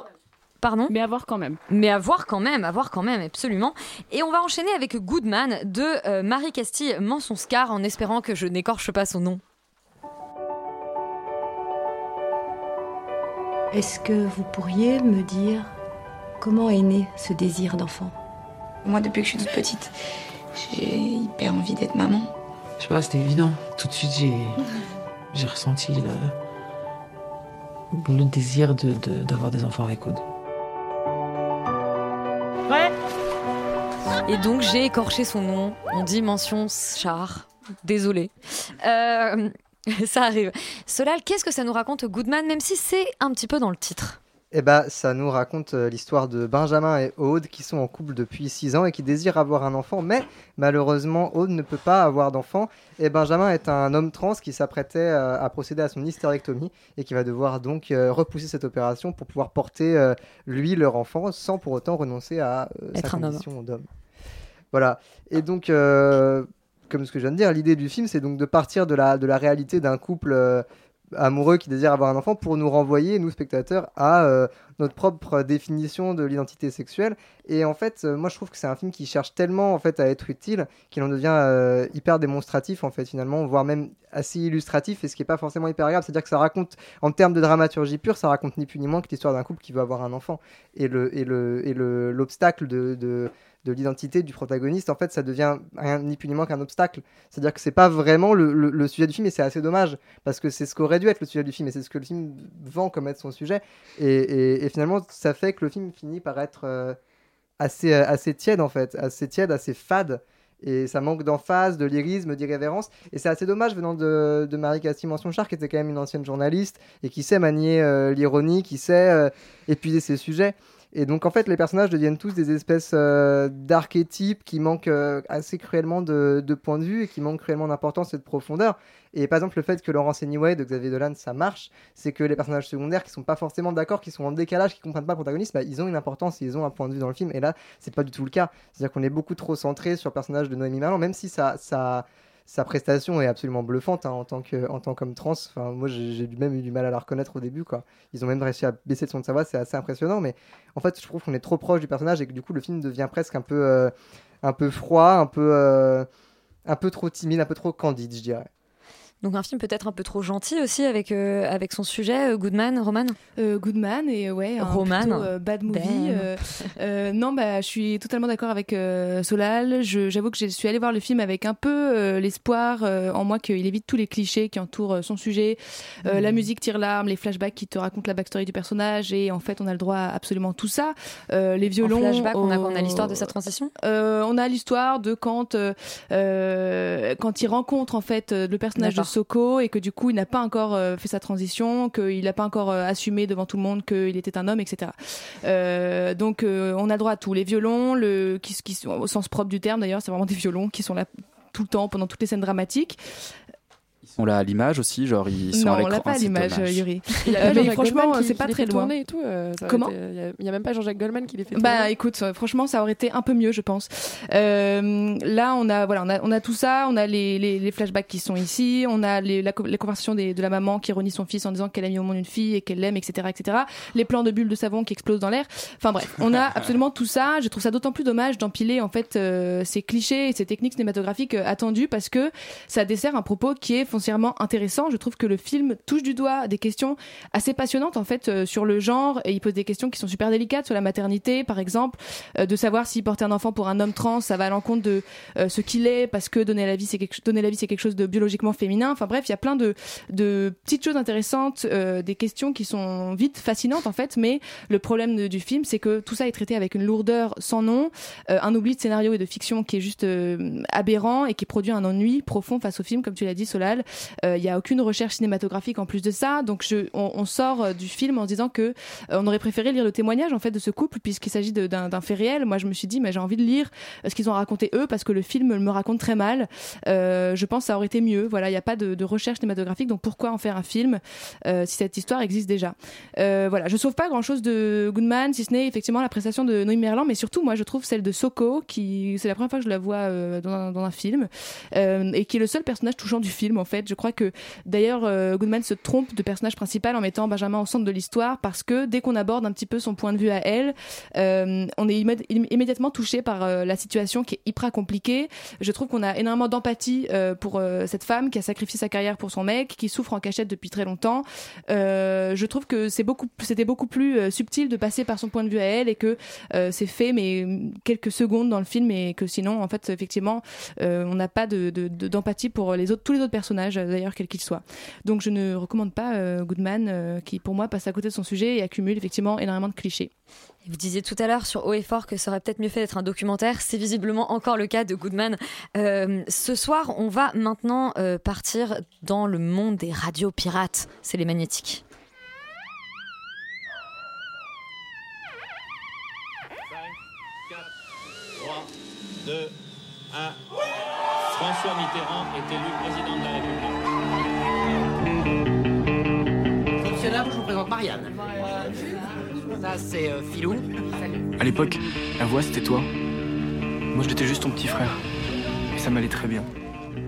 Pardon Mais à voir quand même. Mais à voir quand même, à voir quand même, absolument. Et on va enchaîner avec Goodman de euh, Marie Castille Mansonscar, en espérant que je n'écorche pas son nom. Est-ce que vous pourriez me dire comment est né ce désir d'enfant? Moi, depuis que je suis toute petite, j'ai hyper envie d'être maman. Je sais pas, c'était évident. Tout de suite, j'ai, j'ai ressenti le, le désir de, de- d'avoir des enfants avec Aude. Et donc j'ai écorché son nom. On dit mention char. Désolé. Euh, ça arrive. Solal, qu'est-ce que ça nous raconte Goodman, même si c'est un petit peu dans le titre? Eh ben, ça nous raconte euh, l'histoire de Benjamin et Aude qui sont en couple depuis 6 ans et qui désirent avoir un enfant, mais malheureusement, Aude ne peut pas avoir d'enfant. Et Benjamin est un homme trans qui s'apprêtait euh, à procéder à son hystérectomie et qui va devoir donc euh, repousser cette opération pour pouvoir porter, lui, leur enfant, sans pour autant renoncer à sa condition d'homme. Voilà. Et donc, euh, comme ce que je viens de dire, l'idée du film, c'est donc de partir de la, de la réalité d'un couple euh, amoureux qui désire avoir un enfant pour nous renvoyer, nous spectateurs, à euh, notre propre définition de l'identité sexuelle. Et en fait, moi, je trouve que c'est un film qui cherche tellement en fait à être utile qu'il en devient hyper démonstratif en fait finalement, voire même assez illustratif. Et ce qui est pas forcément hyper agréable, c'est-à-dire que ça raconte, en termes de dramaturgie pure, ça raconte ni plus ni moins que l'histoire d'un couple qui veut avoir un enfant. Et le et le et le l'obstacle de de l'identité du protagoniste, en fait, ça devient rien ni plus ni moins qu'un obstacle. C'est-à-dire que c'est pas vraiment le, sujet du film, et c'est assez dommage, parce que c'est ce qu'aurait dû être le sujet du film, et c'est ce que le film vend comme être son sujet. Et, finalement, ça fait que le film finit par être euh, assez, euh, assez tiède, en fait, assez tiède, assez fade. Et ça manque d'emphase, de lyrisme, d'irrévérence. Et c'est assez dommage venant de, Marie Castille Manson-Char, qui était quand même une ancienne journaliste, et qui sait manier euh, l'ironie, qui sait épuiser ses sujets. Et donc en fait, les personnages deviennent tous des espèces euh, d'archétypes qui manquent euh, assez cruellement de, de point de vue et qui manquent cruellement d'importance et de profondeur. Et par exemple, le fait que Laurence Anyway de Xavier Dolan, ça marche, c'est que les personnages secondaires qui sont pas forcément d'accord, qui sont en décalage, qui comprennent pas le protagoniste, bah, ils ont une importance et ils ont un point de vue dans le film. Et là, c'est pas du tout le cas. C'est-à-dire qu'on est beaucoup trop centré sur le personnage de Noémie Merlan, même si ça, ça, sa prestation est absolument bluffante hein, en tant que en tant qu'homme trans. Enfin, moi, j'ai même eu du mal à la reconnaître au début. Quoi. Ils ont même réussi à baisser le son de sa voix, c'est assez impressionnant. Mais en fait, je trouve qu'on est trop proche du personnage et que du coup, le film devient presque un peu euh, un peu froid, un peu euh, un peu trop timide, un peu trop candide, je dirais. Donc un film peut-être un peu trop gentil aussi avec, euh, avec son sujet, euh, Goodman, Roman? Euh, Goodman et ouais, un Roman. plutôt, euh, bad movie. Euh, euh, non, bah, je suis totalement d'accord avec euh, Solal. J'avoue que je suis allée voir le film avec un peu euh, l'espoir euh, en moi qu'il évite tous les clichés qui entourent euh, son sujet. Euh, Mm. La musique tire l'arme, les flashbacks qui te racontent la backstory du personnage et en fait on a le droit à absolument tout ça. Euh, les violons. En flashback, on a, on a l'histoire de sa transition? euh, on a l'histoire de quand euh, euh, quand il rencontre en fait euh, le personnage de. Soko et que du coup il n'a pas encore euh, fait sa transition, qu'il n'a pas encore euh, assumé devant tout le monde qu'il était un homme, etc. Euh, donc on a droit à tout, les violons, qui, qui au sens propre du terme d'ailleurs, c'est vraiment des violons qui sont là tout le temps pendant toutes les scènes dramatiques. Sont là à l'image aussi, genre ils sont non, à on l'écran. l'a pas à l'image. Yuri. Il y a Euh, mais franchement, c'est pas très loin. tourner et tout, euh, Comment Il y a- il y a même pas Jean-Jacques Goldman qui les fait Bah tourner. écoute, euh, franchement, ça aurait été un peu mieux, je pense. Euh, là, on a voilà, on a, on a tout ça, on a les, les, les flashbacks qui sont ici, on a les, la, les conversations des- de la maman qui renie son fils en disant qu'elle a mis au monde une fille et qu'elle l'aime, etc., etc. Les plans de bulles de savon qui explosent dans l'air. Enfin bref, on a absolument tout ça. Je trouve ça d'autant plus dommage d'empiler en fait euh, ces clichés et ces techniques cinématographiques euh, attendues parce que ça dessert un propos qui est foncièrement intéressant. Je trouve que le film touche du doigt des questions assez passionnantes en fait euh, sur le genre et il pose des questions qui sont super délicates sur la maternité par exemple, euh, de savoir si porter un enfant pour un homme trans ça va à l'encontre de euh, ce qu'il est parce que donner la vie c'est quelque, donner la vie c'est quelque chose de biologiquement féminin. Enfin bref, il y a plein de, de petites choses intéressantes, euh, des questions qui sont vite fascinantes en fait, mais le problème de- du film c'est que tout ça est traité avec une lourdeur sans nom, euh, un oubli de scénario et de fiction qui est juste euh, aberrant et qui produit un ennui profond face au film, comme tu l'as dit Solal. Euh, Il y a aucune recherche cinématographique en plus de ça, donc on, sort euh, du film en se disant que euh, on aurait préféré lire le témoignage en fait de ce couple puisqu'il s'agit d'un fait réel. Moi je me suis dit mais j'ai envie de lire euh, ce qu'ils ont raconté eux parce que le film me raconte très mal. Euh, je pense que ça aurait été mieux. Voilà, il n'y a pas de, recherche cinématographique, donc pourquoi en faire un film euh, si cette histoire existe déjà? Euh, Voilà, je sauve pas grand chose de Goodman, si ce n'est effectivement la prestation de Noémie Merlan, mais surtout moi je trouve celle de Soko, qui c'est la première fois que je la vois euh, dans, un, film euh, et qui est le seul personnage touchant du film en fait. Je crois que d'ailleurs euh, Goodman se trompe de personnage principal en mettant Benjamin au centre de l'histoire parce que dès qu'on aborde un petit peu son point de vue à elle, euh, on est immé- immédiatement touché par euh, la situation qui est hyper compliquée. Je trouve qu'on a énormément d'empathie pour cette femme qui a sacrifié sa carrière pour son mec, qui souffre en cachette depuis très longtemps. Je trouve que c'était beaucoup plus subtil de passer par son point de vue à elle et que c'est fait, mais mm, quelques secondes dans le film et que sinon, en fait, effectivement, on n'a pas de, de- de- d'empathie pour tous les autres personnages, euh, d'ailleurs, quels qu'ils soient. Donc, je ne recommande pas euh, Goodman, euh, qui pour moi passe à côté de son sujet et accumule effectivement énormément de clichés. Vous disiez tout à l'heure sur Haut et Fort que ça aurait peut-être mieux fait d'être un documentaire. C'est visiblement encore le cas de Goodman. Euh, ce soir, on va maintenant euh, partir dans le monde des radios pirates. C'est les magnétiques. 3, 2, 1. François Mitterrand est élu président de la République. Fonctionnaire, je vous présente Marianne. Ça, c'est euh, Filou. À l'époque, la voix c'était toi. Moi j'étais juste ton petit frère. Et ça m'allait très bien.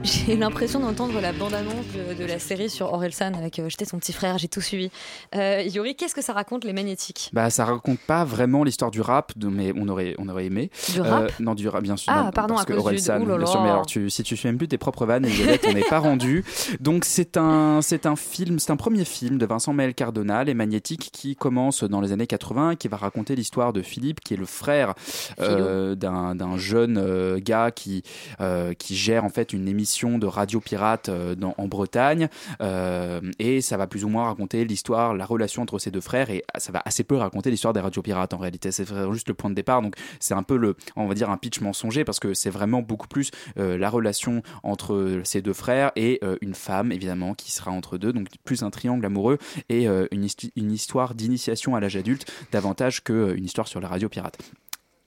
J'ai l'impression d'entendre la bande-annonce de, de la série sur Orelsan avec euh, J'étais son petit frère, j'ai tout suivi. Euh, Yuri, qu'est-ce que ça raconte les magnétiques? Bah, ça raconte pas vraiment l'histoire du rap, mais on aurait, on aurait aimé. Du rap? Non, du rap, bien sûr. Ah, non, pardon, parce à que cause du- Orelsan, là bien sûr, mais alors tu, si tu fais même plus tes propres vannes, Elisabeth, on n'est pas rendu. Donc c'est un, c'est un film, c'est un premier film de Vincent Maël Cardona, Les Magnétiques, qui commence dans les années 80, et qui va raconter l'histoire de Philippe, qui est le frère euh, d'un, d'un jeune euh, gars qui, euh, qui gère en fait une émission de radio pirate euh, en Bretagne, Euh, et ça va plus ou moins raconter l'histoire, la relation entre ces deux frères, et ça va assez peu raconter l'histoire des radios pirates en réalité. C'est juste le point de départ, donc c'est un peu le, on va dire un pitch mensonger parce que c'est vraiment beaucoup plus euh, la relation entre ces deux frères et une femme évidemment qui sera entre deux, donc plus un triangle amoureux et une histoire d'initiation à l'âge adulte davantage qu'une histoire sur la radio pirate.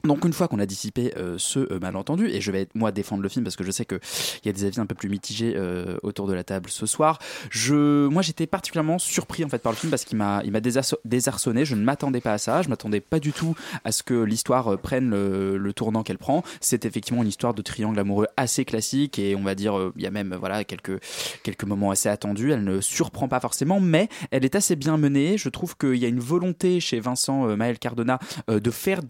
Donc une fois qu'on a dissipé euh, ce euh, malentendu, et je vais moi défendre le film parce que je sais qu'il y a des avis un peu plus mitigés euh, autour de la table ce soir, je, moi j'étais particulièrement surpris en fait par le film parce qu'il m'a, désarçonné, je ne m'attendais pas à ça, je m'attendais pas du tout à ce que l'histoire prenne le, tournant qu'elle prend. C'est effectivement une histoire de triangle amoureux assez classique et on va dire il y a même voilà quelques quelques moments assez attendus. Elle ne surprend pas forcément, mais elle est assez bien menée. Je trouve qu'il y a une volonté chez Vincent Maël Cardona de faire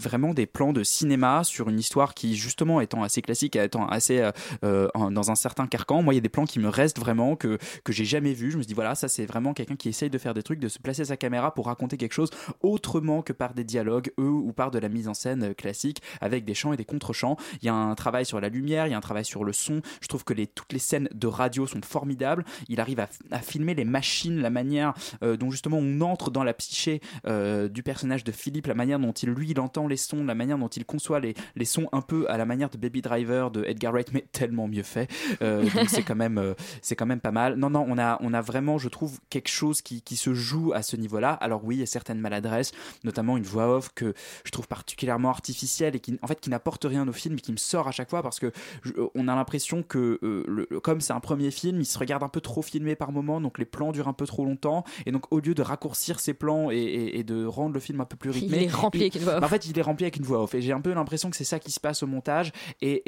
vraiment des plans de cinéma sur une histoire qui justement étant assez classique, étant assez euh, euh, dans un certain carcan. Moi, il y a des plans qui me restent vraiment que que j'ai jamais vu. Je me dis voilà, ça c'est vraiment quelqu'un qui essaye de faire des trucs, de se placer sa caméra pour raconter quelque chose autrement que par des dialogues, eux, ou par de la mise en scène euh, classique avec des chants et des contre-chants. Il y a un travail sur la lumière, il y a un travail sur le son. Je trouve que toutes les scènes de radio sont formidables. Il arrive à, filmer les machines, la manière dont justement on entre dans la psyché du personnage de Philippe, la manière dont il, lui, il entend les sons, la manière dont il conçoit les, les sons un peu à la manière de Baby Driver de Edgar Wright, mais tellement mieux fait. Euh, donc c'est quand même, euh, c'est quand même pas mal. Non, non, on a, on a vraiment, je trouve, quelque chose qui, qui se joue à ce niveau-là. Alors oui, il y a certaines maladresses, notamment une voix off que je trouve particulièrement artificielle et qui, en fait, qui n'apporte rien au film, mais qui me sort à chaque fois parce que je- on a l'impression que, euh, le- comme c'est un premier film, il se regarde un peu trop filmé par moment, donc les plans durent un peu trop longtemps, et donc au lieu de raccourcir ces plans et, et- et de rendre le film un peu plus Il rythmé, est rempli avec une voix off. bah, en fait, il est rempli avec voix off, et j'ai un peu l'impression que c'est ça qui se passe au montage, et,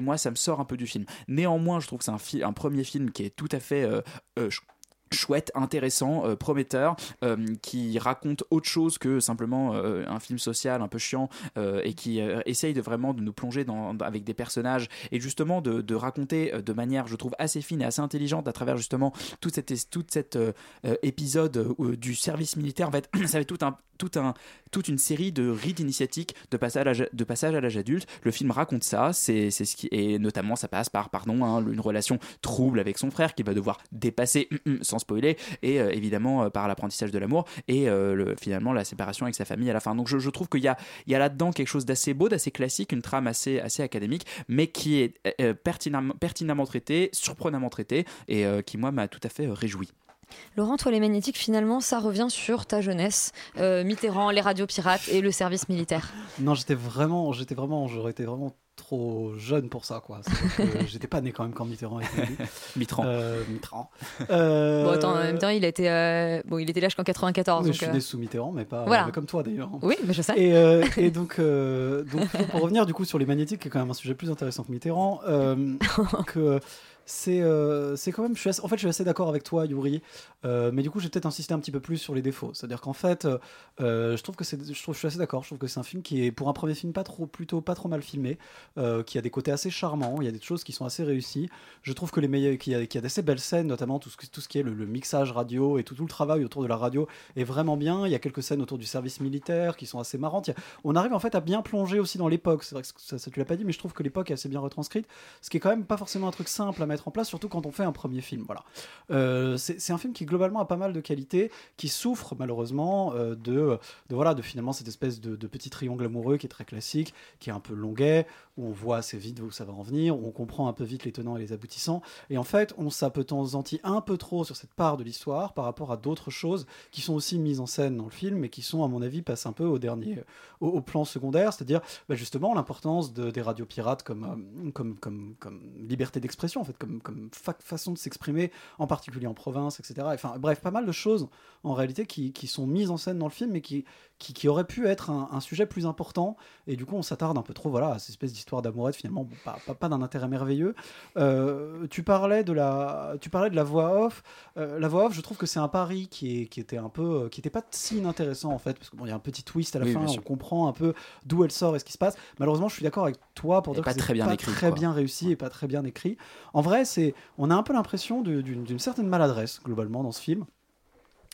moi, ça me sort un peu du film. Néanmoins, je trouve que c'est un, un premier film qui est tout à fait euh, euh, chouette, intéressant, euh, prometteur, qui raconte autre chose que simplement un film social un peu chiant et qui essaye de vraiment de nous plonger dans, avec des personnages et justement de, raconter de manière, je trouve, assez fine et assez intelligente à travers justement toute cette, toute cette épisode du service militaire. En fait, ça va être tout un, toute une série de rites initiatiques de passage à l'âge, de passage à l'âge adulte. Le film raconte ça, c'est, ce qui, et notamment ça passe par, pardon, hein, une relation trouble avec son frère qu'il va devoir dépasser, sans spoiler, et euh, évidemment euh, par l'apprentissage de l'amour et euh, le- finalement la séparation avec sa famille à la fin. Donc je, trouve qu'il y a, là-dedans quelque chose d'assez beau, d'assez classique, une trame assez, académique, mais qui est pertinemment, pertinemment traitée, surprenamment traitée, et qui moi m'a tout à fait réjoui. Laurent, toi, les magnétiques, finalement, ça revient sur ta jeunesse, euh, Mitterrand, les radios pirates et le service militaire. Non, j'étais vraiment, j'étais vraiment, j'aurais été vraiment trop jeune pour ça, quoi. J'étais pas né quand même quand Mitterrand était élu. Mitterrand. Euh, Mitterrand. Euh, Bon, attends, en même temps, il euh, bon, il était là jusqu'en 94. Oui, donc, je suis euh, né sous Mitterrand, mais pas Voilà. mais comme toi d'ailleurs. Oui, mais je sais. Et, euh, et donc, euh, donc, pour revenir du coup sur les magnétiques, qui est quand même un sujet plus intéressant que Mitterrand, euh, que c'est euh, quand même. Je suis en fait, je suis assez d'accord avec toi, Yuri, euh, mais du coup, j'ai peut-être insisté un petit peu plus sur les défauts. C'est-à-dire qu'en fait, euh, euh, je trouve que c'est, je je suis assez d'accord. Je trouve que c'est un film qui est, pour un premier film, pas trop, plutôt pas trop mal filmé, qui a des côtés assez charmants. Il y a des choses qui sont assez réussies. Je trouve que les meilleurs, qu'il y y a d'assez belles scènes, notamment tout ce, tout ce qui est le, mixage radio et tout, tout le travail autour de la radio est vraiment bien. Il y a quelques scènes autour du service militaire qui sont assez marrantes. On arrive en fait à bien plonger aussi dans l'époque. C'est vrai que ça, tu l'as pas dit, mais je trouve que l'époque est assez bien retranscrite, ce qui est quand même pas forcément un truc simple à mettre en place, surtout quand on fait un premier film. Voilà. Euh, c'est un film qui globalement a pas mal de qualités, qui souffre malheureusement euh, de, de voilà de finalement cette espèce de, de petit triangle amoureux qui est très classique, qui est un peu longuet, où on voit assez vite où ça va en venir, où on comprend un peu vite les tenants et les aboutissants, et en fait on s'appesantit un peu trop sur cette part de l'histoire par rapport à d'autres choses qui sont aussi mises en scène dans le film, mais qui sont à mon avis passent un peu au dernier, au, plan secondaire, c'est-à-dire bah, justement l'importance de- des radios pirates comme, euh, comme, comme, comme liberté d'expression, en fait, comme, comme fa- façon de s'exprimer, en particulier en province, etc. Enfin, bref, pas mal de choses en réalité qui, qui sont mises en scène dans le film, mais qui, qui, qui auraient pu être un, un sujet plus important. Et du coup, on s'attarde un peu trop voilà, à cette espèce d'histoire d'amourette, finalement, bon, pas, pas, pas d'un intérêt merveilleux. Euh, tu, parlais de la, tu parlais de la voix off. Euh, la voix off, je trouve que c'est un pari qui, est, qui était un peu, qui était pas si inintéressant en fait, parce qu'il bon, y a un petit twist à la Oui, fin, on comprend un peu d'où elle sort et ce qui se passe. Malheureusement, je suis d'accord avec toi pour Et dire pas que c'est très bien pas écrit, très quoi. bien réussi et pas très bien écrit. En vrai, c'est, on a un peu l'impression d'une certaine maladresse globalement dans ce film.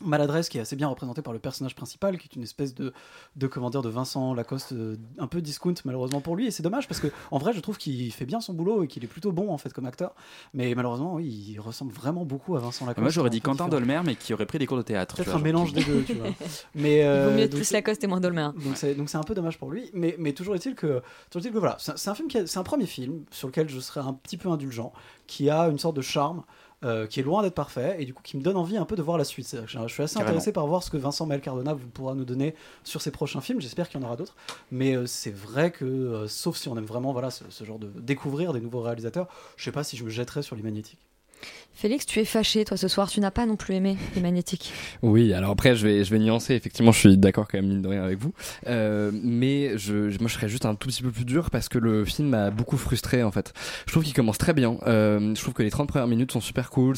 Maladresse qui est assez bien représentée par le personnage principal, qui est une espèce de, de comment dire, de Vincent Lacoste, euh, un peu discount malheureusement pour lui, et c'est dommage parce que en vrai, je trouve qu'il fait bien son boulot et qu'il est plutôt bon en fait comme acteur, mais malheureusement, oui, il ressemble vraiment beaucoup à Vincent Lacoste. Moi j'aurais un dit Quentin différent. Dolmer, mais qui aurait pris des cours de théâtre. Peut-être un genre mélange des deux, tu vois. Mais Il vaut euh, mieux donc plus Lacoste et moins Dolmer. donc c'est un peu dommage pour lui, mais, mais toujours est-il que toujours est-il que voilà, c'est un film c'est un premier film sur lequel je serais un petit peu indulgent, qui a une sorte de charme. Euh, qui est loin d'être parfait et du coup qui me donne envie un peu de voir la suite. Je je suis assez Carrément. intéressé par voir ce que Vincent Maël Cardona pourra nous donner sur ses prochains films. J'espère qu'il y en aura d'autres. Mais euh, c'est vrai que, euh, sauf si on aime vraiment voilà, ce, ce genre de découvrir des nouveaux réalisateurs, je sais pas si je me jetterais sur les magnétiques. Félix, tu es fâché, toi, ce soir. Tu n'as pas non plus aimé les magnétiques. Oui, alors après, je vais, je vais nuancer. Effectivement, je suis d'accord quand même, mine de rien, avec vous. Euh, mais je, moi, je serais juste un tout petit peu plus dur parce que le film m'a beaucoup frustré, en fait. Je trouve qu'il commence très bien. Euh, je trouve que les 30 premières minutes sont super cool.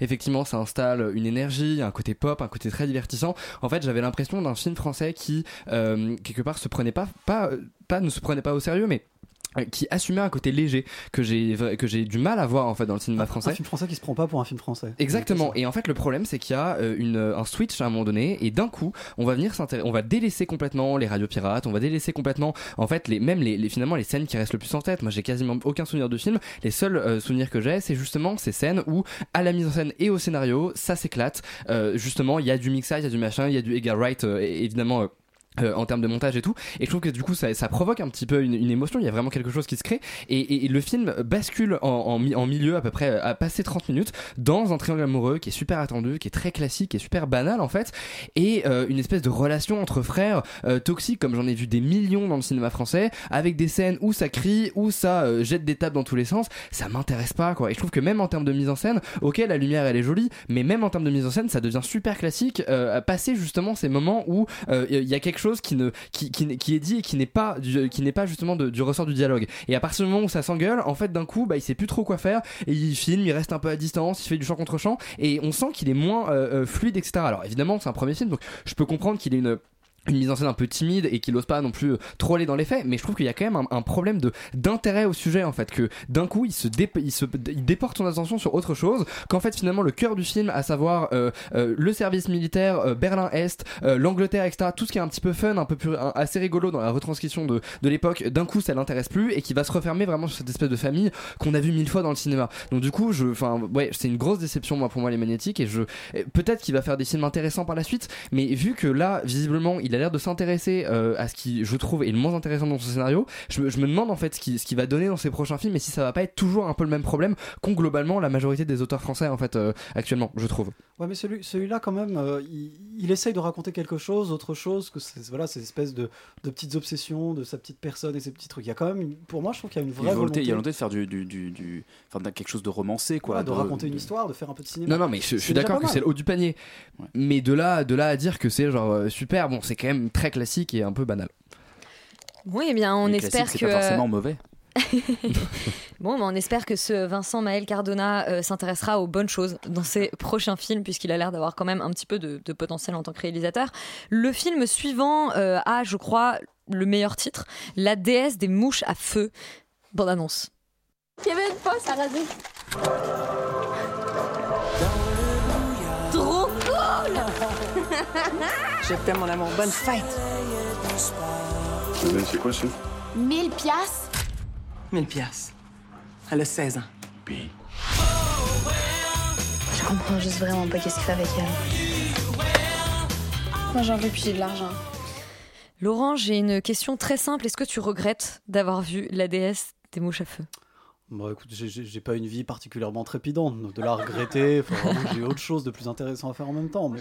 Effectivement, ça installe une énergie, un côté pop, un côté très divertissant. En fait, j'avais l'impression d'un film français qui, euh, quelque part, se prenait pas, pas, pas, ne se prenait pas au sérieux, mais qui assumait un côté léger que j'ai que j'ai du mal à voir en fait dans le cinéma français. Un film français qui se prend pas pour un film français. Exactement. Et en fait, le problème, c'est qu'il y a euh, une, un switch à un moment donné, et d'un coup, on va venir s'intéresser, on va délaisser complètement les radios pirates, on va délaisser complètement, en fait, les, même les, les- finalement les scènes qui restent le plus en tête. Moi, j'ai quasiment aucun souvenir de film. Les seuls euh, souvenirs que j'ai, c'est justement ces scènes où, à la mise en scène et au scénario, ça s'éclate. Euh, justement, il y a du mixage, il y a du machin, il y a du Edgar Wright, euh, évidemment. Euh, en termes de montage et tout. Et je trouve que du coup ça, ça provoque un petit peu une, une émotion. Il y a vraiment quelque chose qui se crée. Et, et- le film bascule en, en milieu à peu près à passer 30 minutes dans un triangle amoureux qui est super attendu qui est très classique qui est super banal en fait. Et euh, une espèce de relation entre frères euh, toxique comme j'en ai vu des millions dans le cinéma français avec des scènes où ça crie où ça euh, jette des tables dans tous les sens. Ça m'intéresse pas quoi. Et je trouve que même en termes de mise en scène ok la lumière elle est jolie mais même en termes de mise en scène ça devient super classique euh, à passer justement ces moments où euh, il y a quelque qui est dit et qui n'est pas justement du ressort du dialogue. Et à partir du moment où ça s'engueule, en fait d'un coup, bah il sait plus trop quoi faire et il filme, il reste un peu à distance, il fait du champ contre champ et on sent qu'il est moins euh, euh, fluide, etc. Alors évidemment, c'est un premier film, donc je peux comprendre qu'il ait une une mise en scène un peu timide et qu'il ose pas non plus euh, trop aller dans les faits mais je trouve qu'il y a quand même un, problème de d'intérêt au sujet en fait que d'un coup il se, dé- il se il déporte son attention sur autre chose qu'en fait finalement le cœur du film à savoir euh, euh, le service militaire euh, Berlin Est euh, l'Angleterre etc tout ce qui est un petit peu fun un peu plus un- assez rigolo dans la retranscription de, de l'époque d'un coup ça l'intéresse plus et qui va se refermer vraiment sur cette espèce de famille qu'on a vu mille fois dans le cinéma. Donc du coup je enfin ouais c'est une grosse déception moi pour moi les magnétiques et je peut-être qu'il va faire des films intéressants par la suite mais vu que là visiblement il a l'air de s'intéresser euh, à ce qui je trouve est le moins intéressant dans son scénario je, me- je me demande en fait ce qu'il ce qu'il va donner dans ses prochains films et si ça va pas être toujours un peu le même problème qu'ont globalement la majorité des auteurs français en fait euh, actuellement je trouve Ouais, mais celui, celui-là, quand même, euh, il, il essaye de raconter quelque chose, autre chose que ces, voilà, ces espèces de, de petites obsessions de sa petite personne et ses petits trucs. Il y a quand même, une- pour moi, je trouve qu'il y a une Il y a vraie volonté, il y a volonté de faire du, du, du, du- enfin, d'un- quelque chose de romancé, quoi. de, raconter une histoire, de faire un peu de cinéma. Non, non, mais je, suis d'accord que c'est le haut du panier. Mais de là, de là à dire que c'est genre super, bon, c'est quand même très classique et un peu banal. Oui, eh bien, on Les espère que. c'est pas forcément mauvais. Bon, mais on espère que ce Vincent Maël Cardona euh, s'intéressera aux bonnes choses dans ses prochains films, puisqu'il a l'air d'avoir quand même un petit peu de, de potentiel en tant que réalisateur. Le film suivant euh, a, je crois, le meilleur titre La déesse des mouches à feu. Bande annonce. Il y avait une poste à raser. Trop cool Je t'aime, mon amour. Bonne fête. C'est quoi ça? 1000 piastres 1000 piastres. Elle a 16 ans. Je comprends juste vraiment pas qu'est-ce qu'il fait avec elle. Moi, j'en veux plus, j'ai de l'argent. Laurent, j'ai une question très simple. Est-ce que tu regrettes d'avoir vu La déesse des mouches à feu? Bon, écoute, j'ai- pas une vie particulièrement trépidante, de la regretter. faut vraiment que j'ai autre chose de plus intéressant à faire en même temps. Mais...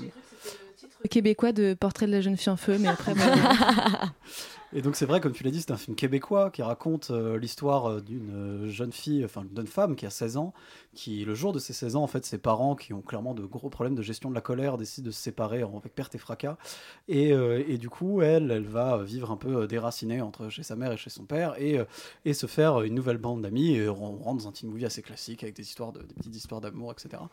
Québécois de Portrait de la jeune fille en feu, mais après. bon. Et donc c'est vrai, comme tu l'as dit, c'est un film québécois qui raconte euh, l'histoire euh, d'une euh, jeune fille, enfin d'une femme qui a 16 ans, qui le jour de ses 16 ans, en fait, ses parents, qui ont clairement de gros problèmes de gestion de la colère, décident de se séparer avec perte et fracas. Et, et du coup, elle, elle va vivre un peu déracinée entre chez sa mère et chez son père, et, et se faire une nouvelle bande d'amis. Et on rentre dans un teen movie assez classique avec des histoires, de, des petites histoires d'amour, etc.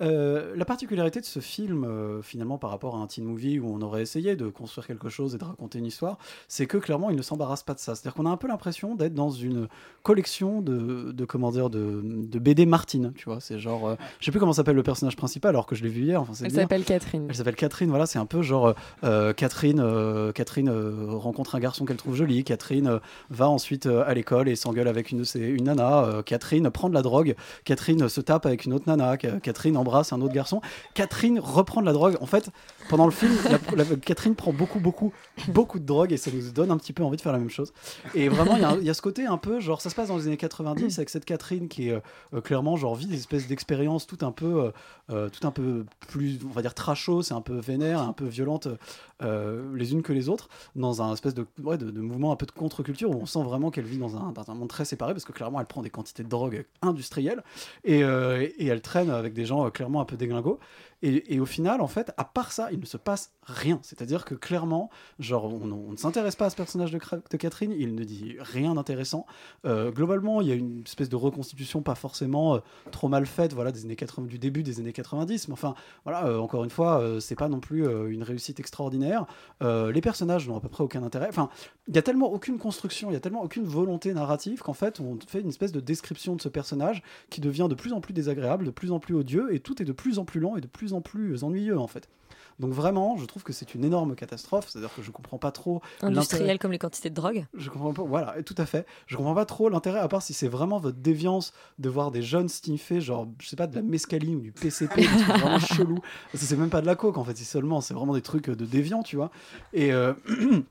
La particularité de ce film, finalement, par rapport à un teen movie où on aurait essayé de construire quelque chose et de raconter une histoire, c'est que clairement, il ne s'embarrasse pas de ça. C'est-à-dire qu'on a un peu l'impression d'être dans une collection de, de comment dire, de, de BD Martine, tu vois. C'est genre, euh, je sais plus comment s'appelle le personnage principal, alors que je l'ai vu hier. Enfin, c'est Elle s'appelle Catherine. Elle s'appelle Catherine, voilà, c'est un peu genre euh, Catherine, euh, Catherine euh, rencontre un garçon qu'elle trouve joli, Catherine va ensuite à l'école et s'engueule avec une, une nana, Catherine prend de la drogue, Catherine se tape avec une autre nana, Ca- Catherine embrasse un autre garçon, Catherine reprend de la drogue. En fait, pendant le film, la- la- Catherine prend beaucoup, beaucoup, beaucoup de drogue et ça nous donne un petit peu envie de faire la même chose. Et vraiment, il y a ce côté un peu, genre, ça se passe dans les années 90 avec cette Catherine qui est euh, euh, clairement, genre, vit des espèces d'expériences tout un peu, euh, tout un peu plus, on va dire, trashos, c'est un peu vénère, un peu violente les unes que les autres, dans un espèce de, ouais, de, mouvement un peu de contre-culture où on sent vraiment qu'elle vit dans un, dans un monde très séparé parce que clairement elle prend des quantités de drogue industrielles et, et elle traîne avec des gens clairement un peu déglingos. Et, au final, en fait, à part ça, il ne se passe rien. C'est-à-dire que clairement, genre, on, ne s'intéresse pas à ce personnage de, Catherine, il ne dit rien d'intéressant. Euh, globalement, il y a une espèce de reconstitution pas forcément euh, trop mal faite, voilà, des années 80, du début des années 90. Mais enfin, voilà, euh, encore une fois, c'est pas non plus une réussite extraordinaire. Les personnages n'ont à peu près aucun intérêt. Enfin, il y a tellement aucune construction, il y a tellement aucune volonté narrative qu'en fait, on fait une espèce de description de ce personnage qui devient de plus en plus désagréable, de plus en plus odieux, et tout est de plus en plus lent et de plus en plus ennuyeux en fait. Donc vraiment, je trouve que c'est une énorme catastrophe. C'est-à-dire que je comprends pas trop Industriel comme les quantités de drogue? je comprends pas, voilà, tout à fait. Je comprends pas trop l'intérêt, à part si c'est vraiment votre déviance de voir des jeunes sniffer, genre, je sais pas, de la mescaline ou du PCP, trucs vraiment chelou. C'est même pas de la coke, en fait, c'est seulement, c'est vraiment des trucs de déviants, tu vois. Et. euh,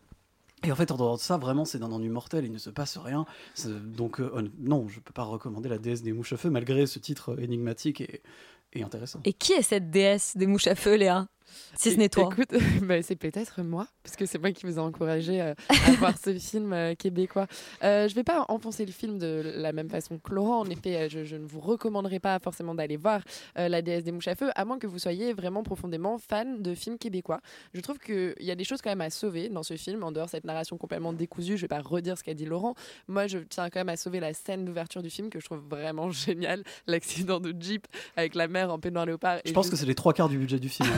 Et en fait, en dehors de ça, vraiment, c'est d'un ennui mortel, il ne se passe rien. C'est- Donc, euh, non, je peux pas recommander la déesse des mouches à feu, malgré ce titre énigmatique et, et qui est cette déesse des mouches à feu, Léa? Si ce n'est toi. Écoute, bah, c'est peut-être moi, parce que c'est moi qui vous ai encouragé euh, à voir ce film euh, québécois. Euh, je vais pas enfoncer le film de la même façon que Laurent. En effet, je, je ne vous recommanderai pas forcément d'aller voir euh, La déesse des mouches à feu, à moins que vous soyez vraiment profondément fan de films québécois. Je trouve qu'il y a des choses quand même à sauver dans ce film, en dehors de cette narration complètement décousue. Je vais pas redire ce qu'a dit Laurent. Moi, je tiens quand même à sauver la scène d'ouverture du film que je trouve vraiment géniale. L'accident de Jeep avec la mère en peignoir léopard. Je pense que c'est les trois quarts du budget du film.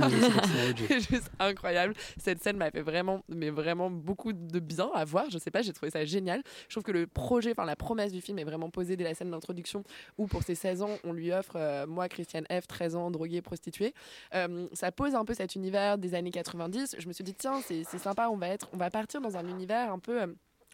hein, juste incroyable. Cette scène m'a fait vraiment, mais vraiment beaucoup de bien à voir. Je sais pas, j'ai trouvé ça génial. Je trouve que le projet, enfin la promesse du film est vraiment posée dès la scène d'introduction où pour ses 16 ans, on lui offre, euh, moi, Christiane F, 13 ans, droguée, prostituée. Euh, ça pose un peu cet univers des années 90. Je me suis dit, tiens, c'est c'est sympa, on va, être, on va partir dans un univers un peu. euh,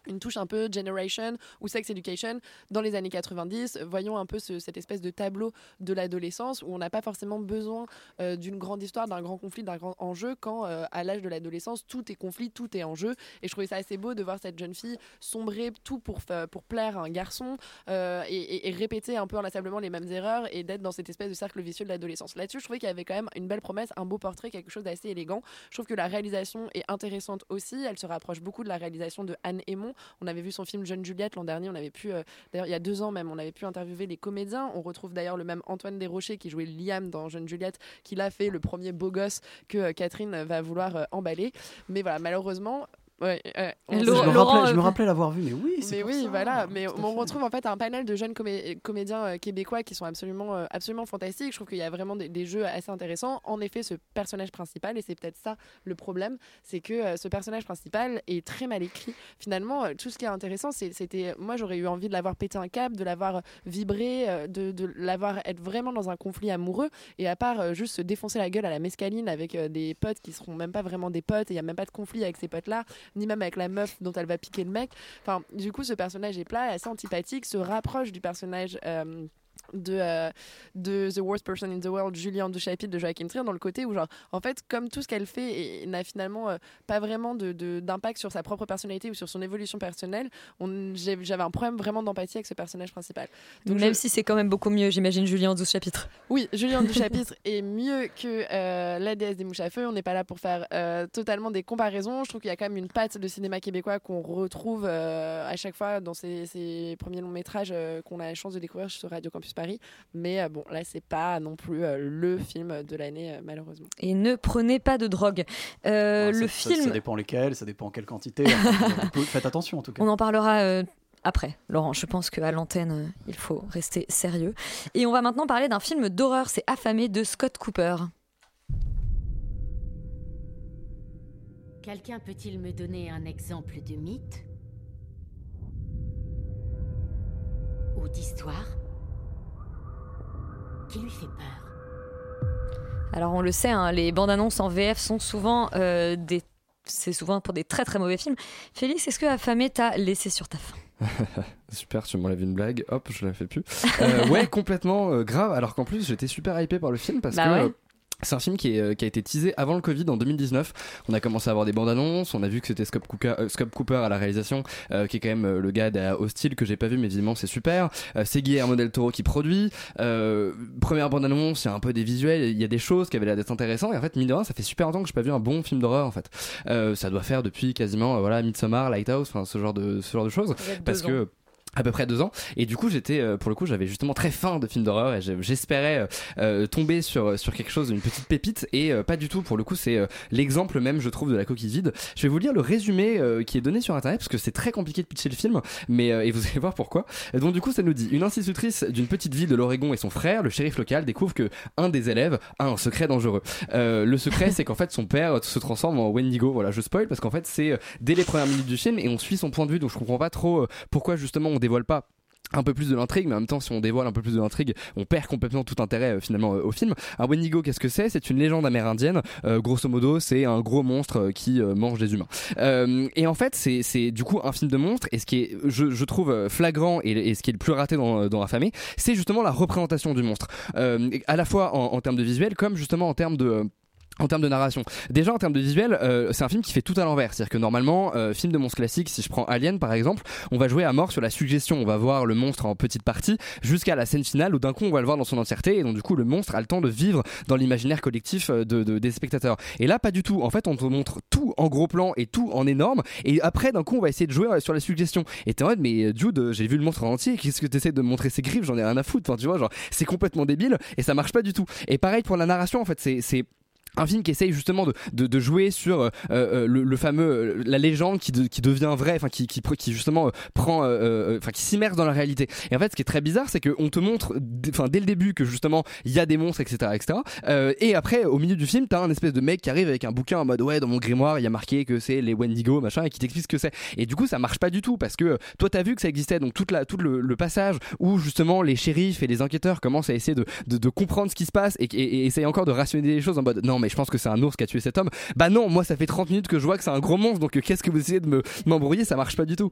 une touche un peu Generation ou Sex Education dans les années 90. Voyons un peu ce- cette espèce de tableau de l'adolescence où on n'a pas forcément besoin euh, d'une grande histoire, d'un grand conflit, d'un grand enjeu quand euh, à l'âge de l'adolescence tout est conflit, tout est enjeu. Et je trouvais ça assez beau de voir cette jeune fille sombrer tout pour, pour plaire à un garçon euh, et répéter un peu inlassablement les mêmes erreurs et d'être dans cette espèce de cercle vicieux de l'adolescence. Là-dessus, je trouvais qu'il y avait quand même une belle promesse, un beau portrait, quelque chose d'assez élégant. Je trouve que la réalisation est intéressante aussi. Elle se rapproche beaucoup de la réalisation de Anne Aymon. On avait vu son film Jeune Juliette l'an dernier. On avait pu, euh, d'ailleurs, il y a deux ans même, on avait pu interviewer les comédiens. On retrouve d'ailleurs le même Antoine Desrochers qui jouait Liam dans Jeune Juliette, qui l'a fait le premier beau gosse que euh, Catherine va vouloir euh, emballer. Mais voilà, malheureusement. Ouais, on- je, me rappelais, je me rappelais l'avoir vu, mais oui, c'est mais oui, ça. voilà. Mais on retrouve en fait un panel de jeunes comé- comédiens euh, québécois qui sont absolument, euh, absolument fantastiques. Je trouve qu'il y a vraiment des, des jeux assez intéressants. En effet, ce personnage principal, et c'est peut-être ça le problème, c'est que euh, ce personnage principal est très mal écrit. Finalement, euh, tout ce qui est intéressant, c'est- c'était, moi, j'aurais eu envie de l'avoir pété un câble, de l'avoir vibré, euh, de, de l'avoir être vraiment dans un conflit amoureux, et à part euh, juste se défoncer la gueule à la mescaline avec euh, des potes qui seront même pas vraiment des potes, et il y a même pas de conflit avec ces potes-là, ni même avec la meuf dont elle va piquer le mec. Enfin, du coup, ce personnage est plat, assez antipathique, se rapproche du personnage. euh, de, euh, de The Worst Person in the World, Julien du chapitre de Joachim Trier, dans le côté où, genre, en fait, comme tout ce qu'elle fait n'a finalement euh, pas vraiment de- de- d'impact sur sa propre personnalité ou sur son évolution personnelle, j'avais un problème vraiment d'empathie avec ce personnage principal. Donc, Même je- si c'est quand même beaucoup mieux, j'imagine, Julien en 12 chapitres. oui, Julien du chapitre est mieux que euh, La déesse des mouches à feu. On n'est pas là pour faire totalement des comparaisons. Je trouve qu'il y a quand même une patte de cinéma québécois qu'on retrouve à chaque fois dans ces, ces premiers longs métrages qu'on a la chance de découvrir sur Radio Campus Paris. Mais euh, bon, là, c'est pas non plus euh, le film de l'année, euh, malheureusement. Et ne prenez pas de drogue. Euh, Ouais, le ça, film. Ça, dépend lesquels, ça dépend en quelle quantité. Faites attention en tout cas. On en parlera euh, après, Laurent. Je pense qu'à l'antenne, il faut rester sérieux. Et on va maintenant parler d'un film d'horreur, c'est Affamé de Scott Cooper. Quelqu'un peut-il me donner un exemple de mythe Ou d'histoire? Qui lui fait peur Alors on le sait, hein, les bandes annonces en VF sont souvent euh, des. C'est souvent pour des très très mauvais films. Félix, est-ce que Affamé t'a laissé sur ta faim? Super, tu m'enlèves une blague, hop, je la fais plus. Euh, ouais, complètement euh, grave, alors qu'en plus j'étais super hypé par le film parce Bah que. ouais. C'est un film qui, est, euh, qui a été teasé avant le Covid en 2019. On a commencé à avoir des bandes annonces. On a vu que c'était Scott Cooper, euh, Cooper à la réalisation, euh, qui est quand même euh, le gars de Hostile que j'ai pas vu, mais évidemment c'est super. Euh, c'est Guillermo del Toro qui produit. Euh, première bande annonce, il y a un peu des visuels, il y a des choses qui avaient l'air d'être intéressantes. Et en fait, mine de rien, ça fait super longtemps que j'ai pas vu un bon film d'horreur en fait. Euh, ça doit faire depuis quasiment voilà Midsommar, Lighthouse, enfin ce genre de ce genre de choses, parce que à peu près deux ans. Et du coup j'étais euh, pour le coup j'avais justement très faim de films d'horreur et j'espérais euh, euh, tomber sur sur quelque chose une petite pépite. Et euh, pas du tout. Pour le coup c'est euh, l'exemple même je trouve de la coquille vide. Je vais vous lire le résumé qui est donné sur internet parce que c'est très compliqué de pitcher le film mais et vous allez voir pourquoi. Donc du coup ça nous dit une institutrice d'une petite ville de l'Oregon et son frère le shérif local découvre que un des élèves a un secret dangereux. Le secret c'est qu'en fait son père se transforme en Wendigo. Voilà je spoil parce qu'en fait c'est dès les premières minutes du film et on suit son point de vue donc je comprends pas trop pourquoi justement on dévoile pas un peu plus de l'intrigue, mais en même temps, si on dévoile un peu plus de l'intrigue, on perd complètement tout intérêt euh, finalement euh, au film. Un Wendigo, qu'est-ce que c'est? C'est une légende amérindienne. Euh, grosso modo, c'est un gros monstre qui mange des humains. Et en fait, c'est du coup un film de monstre. Et ce qui est, je, je trouve flagrant et, et ce qui est le plus raté dans, dans Affamé, c'est justement la représentation du monstre, à la fois en, en termes de visuel, comme justement en termes de En termes de narration, déjà en termes de visuel, euh, c'est un film qui fait tout à l'envers. C'est-à-dire que normalement, euh, film de monstre classique, si je prends Alien par exemple, on va jouer à mort sur la suggestion. On va voir le monstre en petite partie jusqu'à la scène finale où d'un coup on va le voir dans son entièreté et donc du coup le monstre a le temps de vivre dans l'imaginaire collectif euh, de, de- des spectateurs. Et là, pas du tout. En fait, on te montre tout en gros plan et tout en énorme. Et après, d'un coup, on va essayer de jouer euh, sur la suggestion. Et t'es en mode, mais euh, euh, j'ai vu le monstre en entier. Qu'est-ce que t'essaies de montrer ses griffes? J'en ai rien à foutre. Enfin, tu vois, genre, c'est complètement débile et ça marche pas du tout. Et pareil pour la narration. En fait, c'est un film qui essaye justement de, de, de jouer sur euh, euh, le, le fameux euh, la légende qui, de- qui devient vraie enfin qui, qui, qui justement euh, prend euh, enfin qui s'immerge dans la réalité. Et en fait ce qui est très bizarre c'est qu'on te montre enfin dès le début que justement il y a des monstres etc etc et après au milieu du film t'as un espèce de mec qui arrive avec un bouquin en mode ouais dans mon grimoire il y a marqué que c'est les Wendigo machin et qui t'explique ce que c'est. Et du coup ça marche pas du tout parce que toi t'as vu que ça existait donc toute la tout le, le passage où justement les shérifs et les enquêteurs commencent à essayer de, de, comprendre ce qui se passe et, et, encore de rationaliser les choses en mode non mais je pense que c'est un ours qui a tué cet homme. Bah non moi ça fait 30 minutes que je vois que c'est un gros monstre donc euh, qu'est-ce que vous essayez de me m'embrouiller? Ça marche pas du tout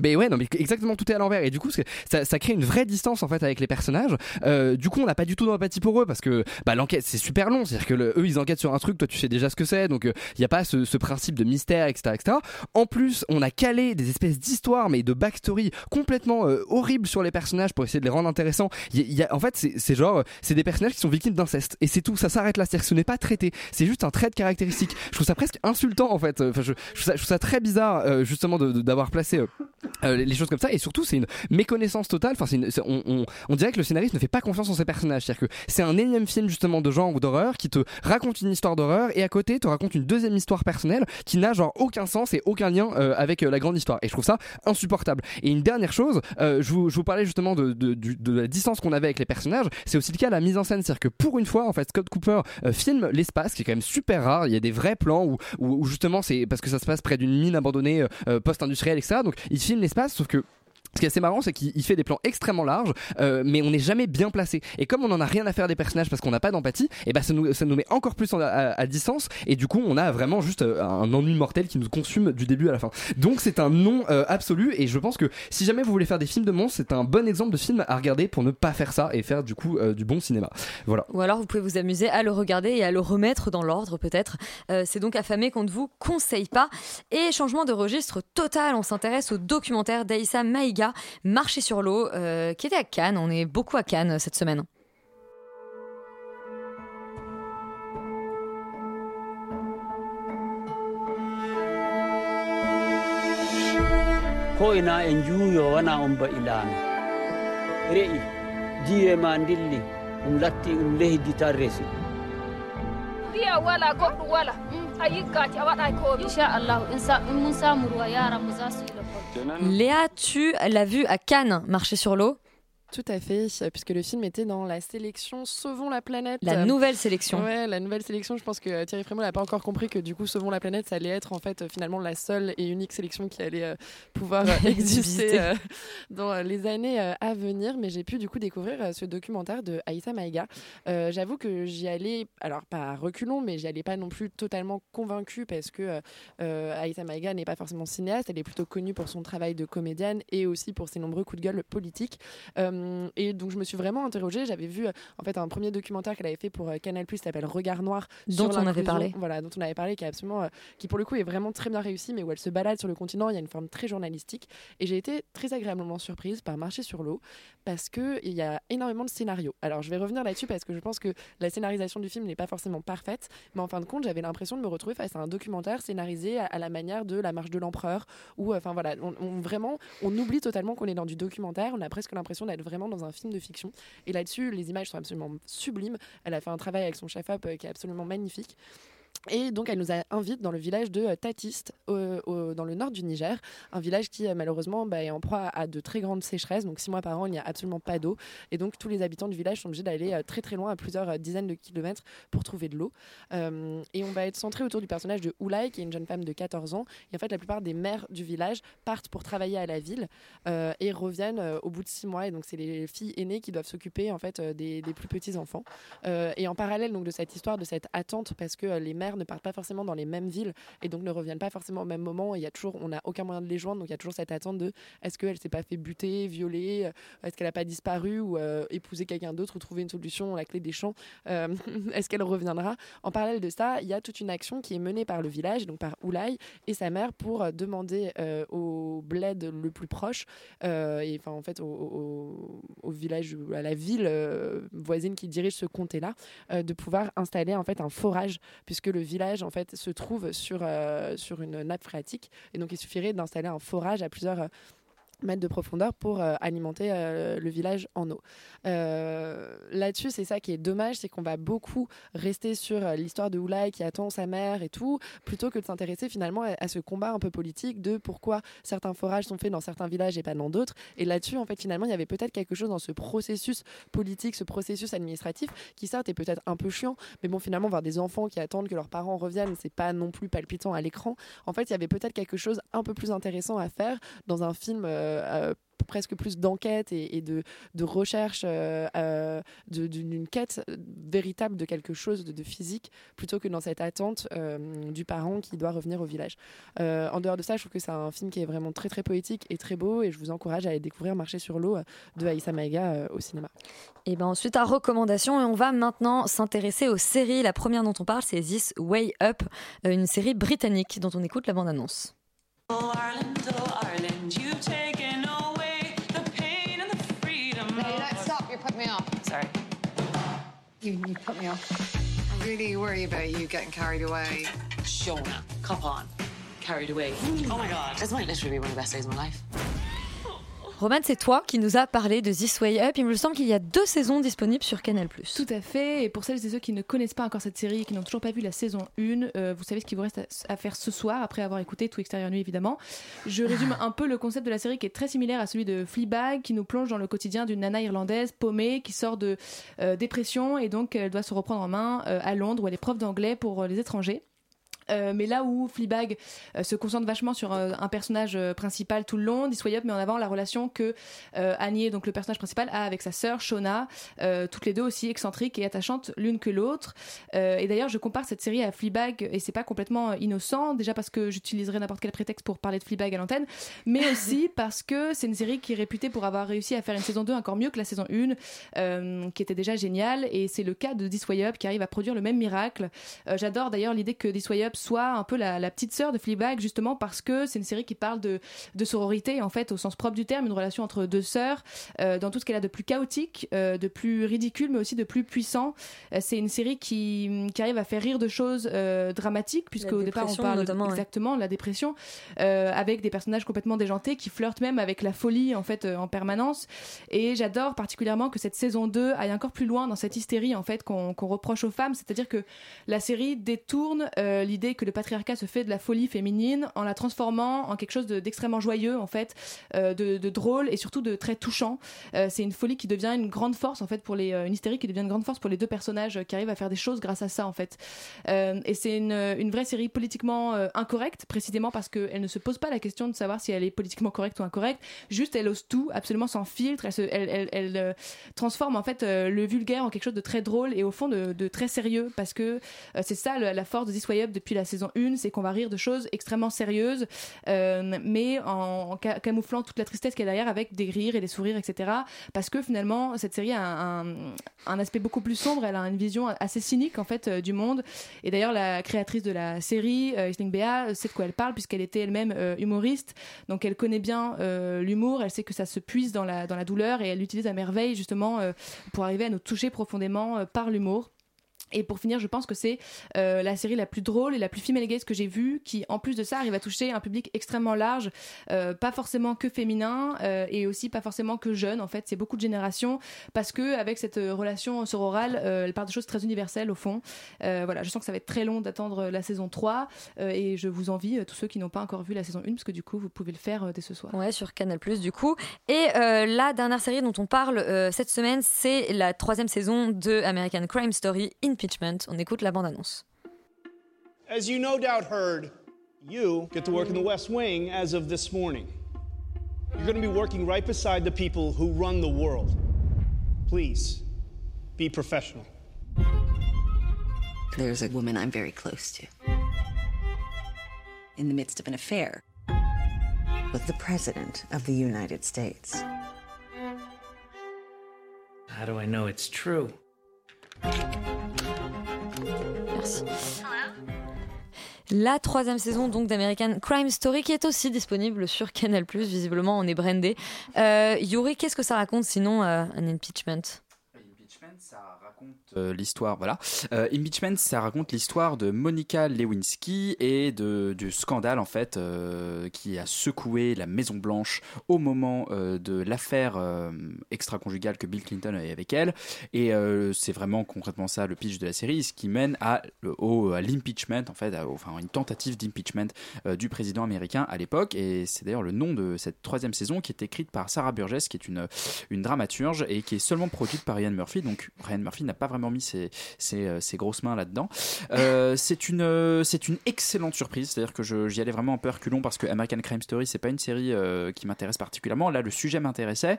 ben ouais, non, mais exactement tout est à l'envers et du coup ça, ça crée une vraie distance en fait avec les personnages. Euh, du coup, on n'a pas du tout d'empathie pour eux parce que bah, l'enquête c'est super long, c'est-à-dire que le- eux ils enquêtent sur un truc, toi tu sais déjà ce que c'est, donc il n'y a pas ce, ce principe de mystère, etc., etc. En plus, on a calé des espèces d'histoires mais de backstory complètement euh, horribles sur les personnages pour essayer de les rendre intéressants. Y y a- en fait, c'est genre, euh, c'est des personnages qui sont victimes d'inceste et c'est tout, ça s'arrête là, c'est-à-dire que ce n'est pas traité, c'est juste un trait de caractéristique. Je trouve ça presque insultant en fait. Enfin, je, trouve, ça, je trouve ça très bizarre euh, justement d'avoir placé euh, les choses comme ça et surtout c'est une méconnaissance totale. Enfin, une- on, on, on dirait que le scénariste ne fait pas confiance en ses personnages, c'est-à-dire que c'est un énième film justement de genre ou d'horreur qui te raconte une histoire d'horreur et à côté te raconte une deuxième histoire personnelle qui n'a genre aucun sens et aucun lien euh, avec euh, la grande histoire. Et je trouve ça insupportable. Et une dernière chose, euh, je, vous, je vous parlais justement de, de, du- de la distance qu'on avait avec les personnages. C'est aussi le cas à la mise en scène, c'est-à-dire que pour une fois, en fait, Scott Cooper euh, filme l'espace, qui est quand même super rare. Il y a des vrais plans où, où, où justement c'est parce que ça se passe près d'une mine abandonnée post-industrielle, etc. Donc il filme l'espace, sauf que ce qui est assez marrant, c'est qu'il il fait des plans extrêmement larges, euh, mais on n'est jamais bien placé. Et comme on en a rien à faire des personnages parce qu'on n'a pas d'empathie, et ben ça nous, ça nous met encore plus à, distance. Et du coup, on a vraiment juste euh, un ennui mortel qui nous consume du début à la fin. Donc c'est un non euh, absolu. Et je pense que si jamais vous voulez faire des films de monstres, c'est un bon exemple de film à regarder pour ne pas faire ça et faire du coup du bon cinéma. Voilà. Ou alors vous pouvez vous amuser à le regarder et à le remettre dans l'ordre peut-être. C'est donc affamé qu'on ne vous conseille pas. Et changement de registre total, on s'intéresse au documentaire d'Aïssa Maïga, Marcher sur l'eau, euh, qui était à Cannes. On est beaucoup à Cannes euh, cette semaine. ko'ina en juuyo wana on ba ilano re'i jiwe ma dilli ɗum latti ɗum lehdita resi Biya wala goɗɗo wala a yiggati a waɗa komi inchallahu in mun samu ruwa yaran mu za su yi lakol Léa, tu l'as vu à Cannes, Marcher sur l'eau. Tout à fait, puisque le film était dans la sélection Sauvons la planète. La nouvelle sélection. Ouais, la nouvelle sélection. Je pense que euh, Thierry Frémaux n'a pas encore compris que du coup Sauvons la planète, ça allait être en fait euh, finalement la seule et unique sélection qui allait euh, pouvoir exister euh, dans les années euh, à venir. Mais j'ai pu du coup découvrir ce documentaire de Aïssa Maïga. J'avoue que j'y allais, alors pas à reculons, mais j'y allais pas non plus totalement convaincue parce que Aïssa Maïga n'est pas forcément cinéaste. Elle est plutôt connue pour son travail de comédienne et aussi pour ses nombreux coups de gueule politiques. Euh, et donc je me suis vraiment interrogée. J'avais vu euh, en fait un premier documentaire qu'elle avait fait pour euh, Canal+, qui s'appelle Regard Noir, Dont on avait parlé. Voilà, dont on avait parlé, qui est absolument, qui pour le coup est vraiment très bien réussi, mais où elle se balade sur le continent. Il y a une forme très journalistique. Et j'ai été très agréablement surprise par Marcher sur l'eau parce que il y a énormément de scénarios. Alors je vais revenir là-dessus parce que je pense que la scénarisation du film n'est pas forcément parfaite, mais en fin de compte, j'avais l'impression de me retrouver face à un documentaire scénarisé à, à la manière de La Marche de l'Empereur, où enfin voilà, on, on- vraiment, on oublie totalement qu'on est dans du documentaire. On a presque l'impression d'être vraiment dans un film de fiction. Et là-dessus, les images sont absolument sublimes. Elle a fait un travail avec son chef-op euh, qui est absolument magnifique. Et donc, elle nous a invite dans le village de euh, Tatiste, dans le nord du Niger, un village qui, euh, malheureusement, bah, est en proie à de très grandes sécheresses. Donc, six mois par an, il n'y a absolument pas d'eau. Et donc, tous les habitants du village sont obligés d'aller euh, très très loin, à plusieurs dizaines de kilomètres, pour trouver de l'eau. Et on va être centré autour du personnage de Oulai, qui est une jeune femme de 14 ans. Et en fait, la plupart des mères du village partent pour travailler à la ville et reviennent au bout de six mois. Et donc, c'est les filles aînées qui doivent s'occuper en fait des, plus petits enfants. Et en parallèle donc de cette histoire, de cette attente, parce que les mères ne partent pas forcément dans les mêmes villes et donc ne reviennent pas forcément au même moment. Il y a toujours, on n'a aucun moyen de les joindre, donc il y a toujours cette attente de est-ce qu'elle s'est pas fait buter, violer, euh, est-ce qu'elle n'a pas disparu ou euh, épouser quelqu'un d'autre ou trouver une solution, la clé des champs, euh, est-ce qu'elle reviendra? En parallèle de ça, il y a toute une action qui est menée par le village, donc par Oulai et sa mère pour demander au bled le plus proche, et enfin en fait au, au- au village ou à la ville voisine qui dirige ce comté-là, euh, de pouvoir installer en fait un forage, puisque le village en fait se trouve sur, euh, sur une nappe phréatique, et donc il suffirait d'installer un forage à plusieurs euh, mètres de profondeur pour euh, alimenter euh, le village en eau. Euh, Là-dessus, c'est ça qui est dommage, c'est qu'on va beaucoup rester sur l'histoire de Oulai qui attend sa mère et tout, plutôt que de s'intéresser finalement à, à ce combat un peu politique de pourquoi certains forages sont faits dans certains villages et pas dans d'autres. Et là-dessus, en fait, finalement, il y avait peut-être quelque chose dans ce processus politique, ce processus administratif qui certes est peut-être un peu chiant, mais bon, finalement, voir des enfants qui attendent que leurs parents reviennent, c'est pas non plus palpitant à l'écran. En fait, il y avait peut-être quelque chose un peu plus intéressant à faire dans un film presque plus d'enquête et, et de, de recherche euh, euh, d'une quête véritable de quelque chose de, de physique plutôt que dans cette attente euh, du parent qui doit revenir au village. Euh, en dehors de ça, je trouve que c'est un film qui est vraiment très très poétique et très beau et je vous encourage à aller découvrir Marcher sur l'eau euh, de Aïssa Maïga euh, au cinéma. Et ben ensuite à recommandation et on va maintenant s'intéresser aux séries. La première dont on parle c'est This Way Up, euh, une série britannique dont on écoute la bande-annonce. Oh You, you put me off. I really worry about you getting carried away. Shona, cop on. Carried away. Oh my god, this might literally be one of the best days of my life. Roman, c'est toi qui nous as parlé de This Way Up. Il me semble qu'il y a deux saisons disponibles sur Canal+. Tout à fait. Et pour celles et ceux qui ne connaissent pas encore cette série et qui n'ont toujours pas vu la saison 1, euh, vous savez ce qu'il vous reste à, à faire ce soir, après avoir écouté Tout Extérieur Nuit, évidemment. Je résume un peu le concept de la série qui est très similaire à celui de Fleabag, qui nous plonge dans le quotidien d'une nana irlandaise paumée qui sort de euh, dépression et donc elle doit se reprendre en main euh, à Londres où elle est prof d'anglais pour les étrangers. Euh, mais là où Fleabag euh, se concentre vachement sur euh, un personnage principal tout le long, Up met en avant la relation que Annie, donc le personnage principal, a avec sa sœur Shona, toutes les deux aussi excentriques et attachantes l'une que l'autre. Et d'ailleurs, je compare cette série à Fleabag et c'est pas complètement innocent, déjà parce que j'utiliserai n'importe quel prétexte pour parler de Fleabag à l'antenne, mais aussi parce que c'est une série qui est réputée pour avoir réussi à faire une saison 2 encore mieux que la saison 1, euh, qui était déjà géniale. Et c'est le cas de Up qui arrive à produire le même miracle. J'adore d'ailleurs l'idée que Up soit un peu la, la petite sœur de Fleabag, justement parce que c'est une série qui parle de, de sororité, en fait, au sens propre du terme, une relation entre deux sœurs, euh, dans tout ce qu'elle a de plus chaotique, euh, de plus ridicule, mais aussi de plus puissant. Euh, c'est une série qui, qui arrive à faire rire de choses dramatiques, puisque au départ on parle exactement de la dépression, avec des personnages complètement déjantés qui flirtent même avec la folie en fait en permanence. Et j'adore particulièrement que cette saison 2 aille encore plus loin dans cette hystérie en fait qu'on reproche aux femmes, c'est-à-dire que la série détourne euh, que le patriarcat se fait de la folie féminine en la transformant en quelque chose de- d'extrêmement joyeux en fait, euh, de, drôle et surtout de très touchant. Euh, c'est une folie qui devient une grande force en fait pour les euh, une hystérie qui devient une grande force pour les deux personnages qui arrivent à faire des choses grâce à ça en fait. Et c'est une, une vraie série politiquement incorrecte précisément parce qu'elle ne se pose pas la question de savoir si elle est politiquement correcte ou incorrecte. Juste elle ose tout absolument sans filtre. Elle, se- elle, elle- transforme en fait le vulgaire en quelque chose de très drôle et au fond de, très sérieux parce que c'est ça la force de This depuis la saison 1, c'est qu'on va rire de choses extrêmement sérieuses, euh, mais en, en ca- camouflant toute la tristesse qu'il y a derrière avec des rires et des sourires, etc. Parce que finalement, cette série a un, aspect beaucoup plus sombre, elle a une vision assez cynique en fait euh, du monde. Et d'ailleurs, la créatrice de la série, euh, Bea, sait de quoi elle parle puisqu'elle était elle-même euh, humoriste, donc elle connaît bien l'humour, elle sait que ça se puise dans la, dans la douleur et elle l'utilise à merveille justement pour arriver à nous toucher profondément par l'humour. Et pour finir, je pense que c'est euh, la série la plus drôle et la plus female gaze que j'ai vue, qui en plus de ça arrive à toucher un public extrêmement large, euh, pas forcément que féminin euh, et aussi pas forcément que jeune. En fait, c'est beaucoup de générations parce que avec cette relation sororale, elle parle de choses très universelles au fond. Voilà, je sens que ça va être très long d'attendre la saison 3 euh, et je vous envie tous ceux qui n'ont pas encore vu la saison 1 parce que du coup vous pouvez le faire dès ce soir. Ouais, sur Canal du coup. Et la dernière série dont on parle cette semaine, c'est la troisième saison de American Crime Story Impeachment. On écoute la bande-annonce. As you no doubt heard, you get to work in the West Wing as of this morning. You're going to be working right beside the people who run the world. Please, be professional. There's a woman I'm very close to. In the midst of an affair with the President of the United States. How do I know it's true? Merci. La troisième saison donc d'American Crime Story qui est aussi disponible sur Canal+. Visiblement, on est brandé. Euh, Yuri, qu'est-ce que ça raconte sinon euh, un impeachment? Euh, l'histoire, voilà. Euh, Impeachment, ça raconte l'histoire de Monica Lewinsky et de, du scandale en fait euh, qui a secoué la Maison Blanche au moment de l'affaire extra-conjugale que Bill Clinton avait avec elle. Et c'est vraiment concrètement ça le pitch de la série, ce qui mène à, à l'impeachment en fait, à- enfin une tentative d'impeachment du président américain à l'époque. Et c'est d'ailleurs le nom de cette troisième saison qui est écrite par Sarah Burgess, qui est une dramaturge et qui est seulement produite par Ryan Murphy. Donc Ryan Murphy n'a pas vraiment mis ses, euh, ses grosses mains là-dedans. Euh, c'est une euh, c'est une excellente surprise. C'est-à-dire que j'y allais vraiment un peu reculons parce que American Crime Story c'est pas une série qui m'intéresse particulièrement. Là le sujet m'intéressait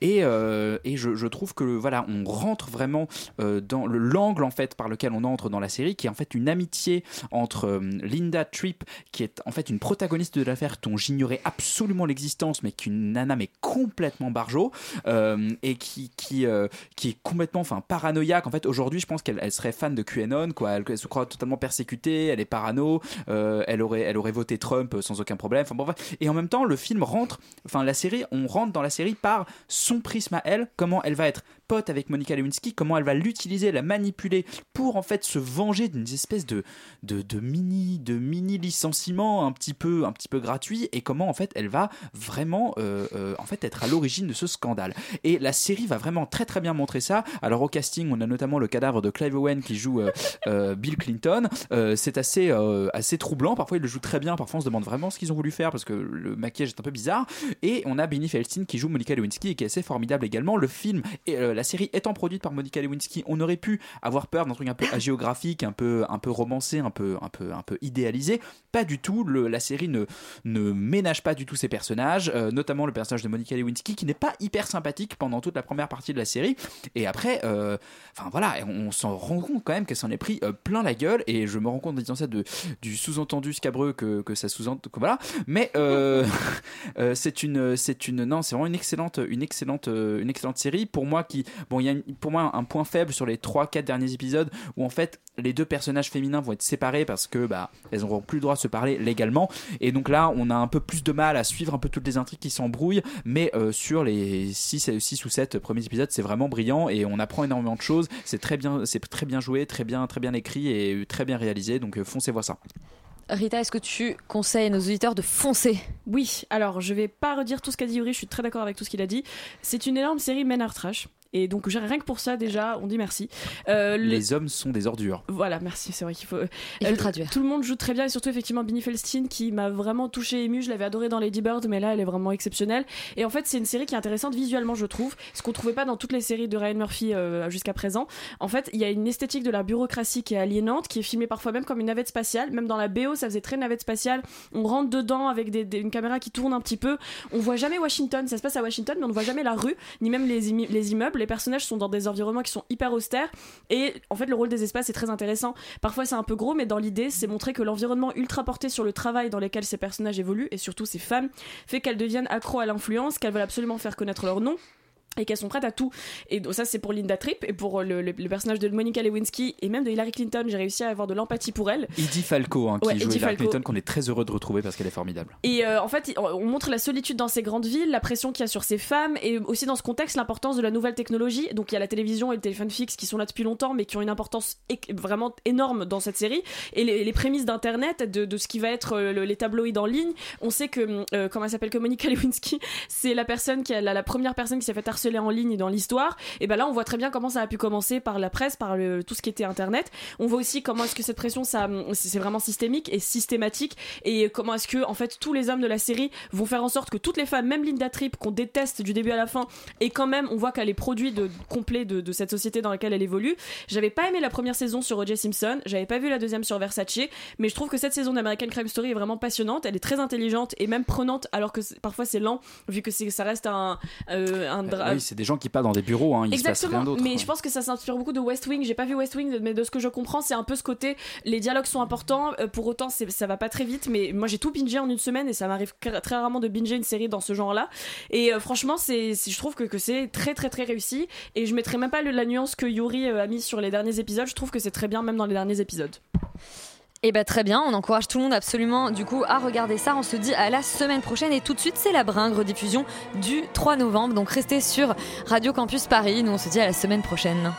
et je, trouve que voilà on rentre vraiment dans le l'angle en fait par lequel on entre dans la série qui est en fait une amitié entre Linda Tripp qui est en fait une protagoniste de l'affaire dont j'ignorais absolument l'existence mais qui est une nana mais complètement barjo et qui qui est enfin paranoïaque. En fait aujourd'hui je pense qu'elle elle serait fan de QAnon quoi. Elle, se croit totalement persécutée elle est parano euh, elle aurait elle aurait voté Trump euh, sans aucun problème. Enfin bon et en même temps le film rentre enfin la série on rentre dans la série par son prisme à elle comment elle va être pote avec Monica Lewinsky comment elle va l'utiliser la manipuler pour en fait se venger d'une espèce de de, mini de mini licenciement un petit peu un petit peu gratuit et comment en fait elle va vraiment euh, euh, en fait être à l'origine de ce scandale. Et la série va vraiment très très bien montrer ça. Alors au casting on a notamment le cadavre de Clive Owen qui joue euh, Bill Clinton. C'est assez assez troublant. Parfois il le joue très bien. Parfois on se demande vraiment ce qu'ils ont voulu faire parce que le maquillage est un peu bizarre. Et on a Benny Feldstein qui joue Monica Lewinsky et qui est assez formidable également. Le film et la série étant produite par Monica Lewinsky on aurait pu avoir peur d'un truc un peu hagiographique un peu un peu romancé un peu un peu un peu idéalisé. Pas du tout la série ne ne ménage pas du tout ses personnages euh, notamment le personnage de Monica Lewinsky qui n'est pas hyper sympathique pendant toute la première partie de la série. Et après euh, enfin voilà on, s'en rend compte quand même qu'elle s'en est pris euh, plein la gueule. Et je me rends compte en disant ça de du sous-entendu scabreux que, que ça sous-entend voilà. Mais c'est une c'est une non c'est vraiment une excellente une excellente une excellente série. Pour moi qui bon il y a pour moi un point faible sur les 3 4 derniers épisodes où en fait les deux personnages féminins vont être séparés parce que bah elles n'auront plus le droit de se parler légalement. Et donc là on a un peu plus de mal à suivre un peu toutes les intrigues qui s'embrouillent. Mais euh, sur les 6 6 ou 7 premiers épisodes c'est vraiment brillant et on apprend énormément de choses. C'est très bien c'est très bien joué très bien très bien écrit et très bien réalisé. Donc euh, foncez voir ça. Rita, est-ce que tu conseilles à nos auditeurs de foncer? Oui, alors je vais pas redire tout ce qu'a dit Yuri, je suis très d'accord avec tout ce qu'il a dit. C'est une énorme série Men Are Trash. Et donc rien que pour ça déjà, on dit merci. Euh, le- les hommes sont des ordures Voilà, merci, c'est vrai qu'il faut. Il faut Euh, traduire. Tout le monde joue très bien et surtout effectivement Benny Feldstein qui m'a vraiment touché ému. Je l'avais adoré dans Lady Bird, mais là elle est vraiment exceptionnelle. Et en fait, c'est une série qui est intéressante visuellement, je trouve, ce qu'on trouvait pas dans toutes les séries de Ryan Murphy euh, jusqu'à présent. En fait, il y a une esthétique de la bureaucratie qui est aliénante, qui est filmée parfois même comme une navette spatiale. Même dans la BO, ça faisait très navette spatiale. On rentre dedans avec des- des- une caméra qui tourne un petit peu. On voit jamais Washington, ça se passe à Washington, mais on ne voit jamais la rue, ni même les immeubles. Les personnages sont dans des environnements qui sont hyper austères. Et en fait, le rôle des espaces est très intéressant. Parfois, c'est un peu gros, mais dans l'idée, c'est montrer que l'environnement ultra porté sur le travail dans lequel ces personnages évoluent, et surtout ces femmes, fait qu'elles deviennent accro à l'influence, qu'elles veulent absolument faire connaître leur nom et qu'elles sont prêtes à tout. Et donc ça c'est pour Linda Tripp et pour le, le- le personnage de Monica Lewinsky et même de Hillary Clinton, j'ai réussi à avoir de l'empathie pour elle. Edie Falco hein, qui Ouais, joue Edie Hillary Falco. Clinton qu'on est très heureux de retrouver parce qu'elle est formidable Et euh, en fait, on montre la solitude dans ces grandes villes, la pression qu'il y a sur ces femmes, et aussi dans ce contexte, l'importance de la nouvelle technologie. Donc il y a la télévision et le téléphone fixe qui sont là depuis longtemps, mais qui ont une importance vraiment énorme dans cette série. Et les, les prémices d'Internet, de, de ce qui va être euh, le- les tabloïds en ligne. On sait que, euh, comment elle s'appelle, que Monica Lewinsky, c'est la personne qui a la, la première personne qui s'est fait harceler en ligne dans l'histoire. Et ben là, on voit très bien comment ça a pu commencer par la presse, par tout ce qui était Internet. On voit aussi comment est-ce que cette pression, c'est vraiment systémique et systématique. Et comment est-ce que, en fait, tous les hommes de la série vont faire en sorte que toutes les femmes, même Linda Tripp, qu'on déteste du début à la fin, et quand même, on voit qu'elle est produit de, complet de, cette société dans laquelle elle évolue. J'avais pas aimé la première saison sur O.J. Simpson, j'avais pas vu la deuxième sur Versace, mais je trouve que cette saison d'American Crime Story est vraiment passionnante. Elle est très intelligente et même prenante, alors que parfois c'est lent, vu que ça reste un, euh, c'est des gens qui parlent dans des bureaux, hein, il se passe rien Exactement, d'autre. mais je pense que ça s'inspire beaucoup de West Wing. J'ai pas vu West Wing, mais de ce que je comprends, c'est un peu ce côté. Les dialogues sont importants, euh, pour autant, ça va pas très vite. Mais moi, j'ai tout bingé en une semaine et ça m'arrive très rarement de binger une série dans ce genre-là. Et euh, franchement, c'est, je trouve que, que c'est très très très réussi. Et je mettrai même pas le- la nuance que Yuri euh, a mis sur les derniers épisodes. Je trouve que c'est très bien, même dans les derniers épisodes. Et bah très bien, on encourage tout le monde absolument du coup à regarder ça. On se dit à la semaine prochaine et tout de suite c'est la bringue rediffusion du 3 novembre. Donc restez sur Radio Campus Paris. Nous on se dit à la semaine prochaine.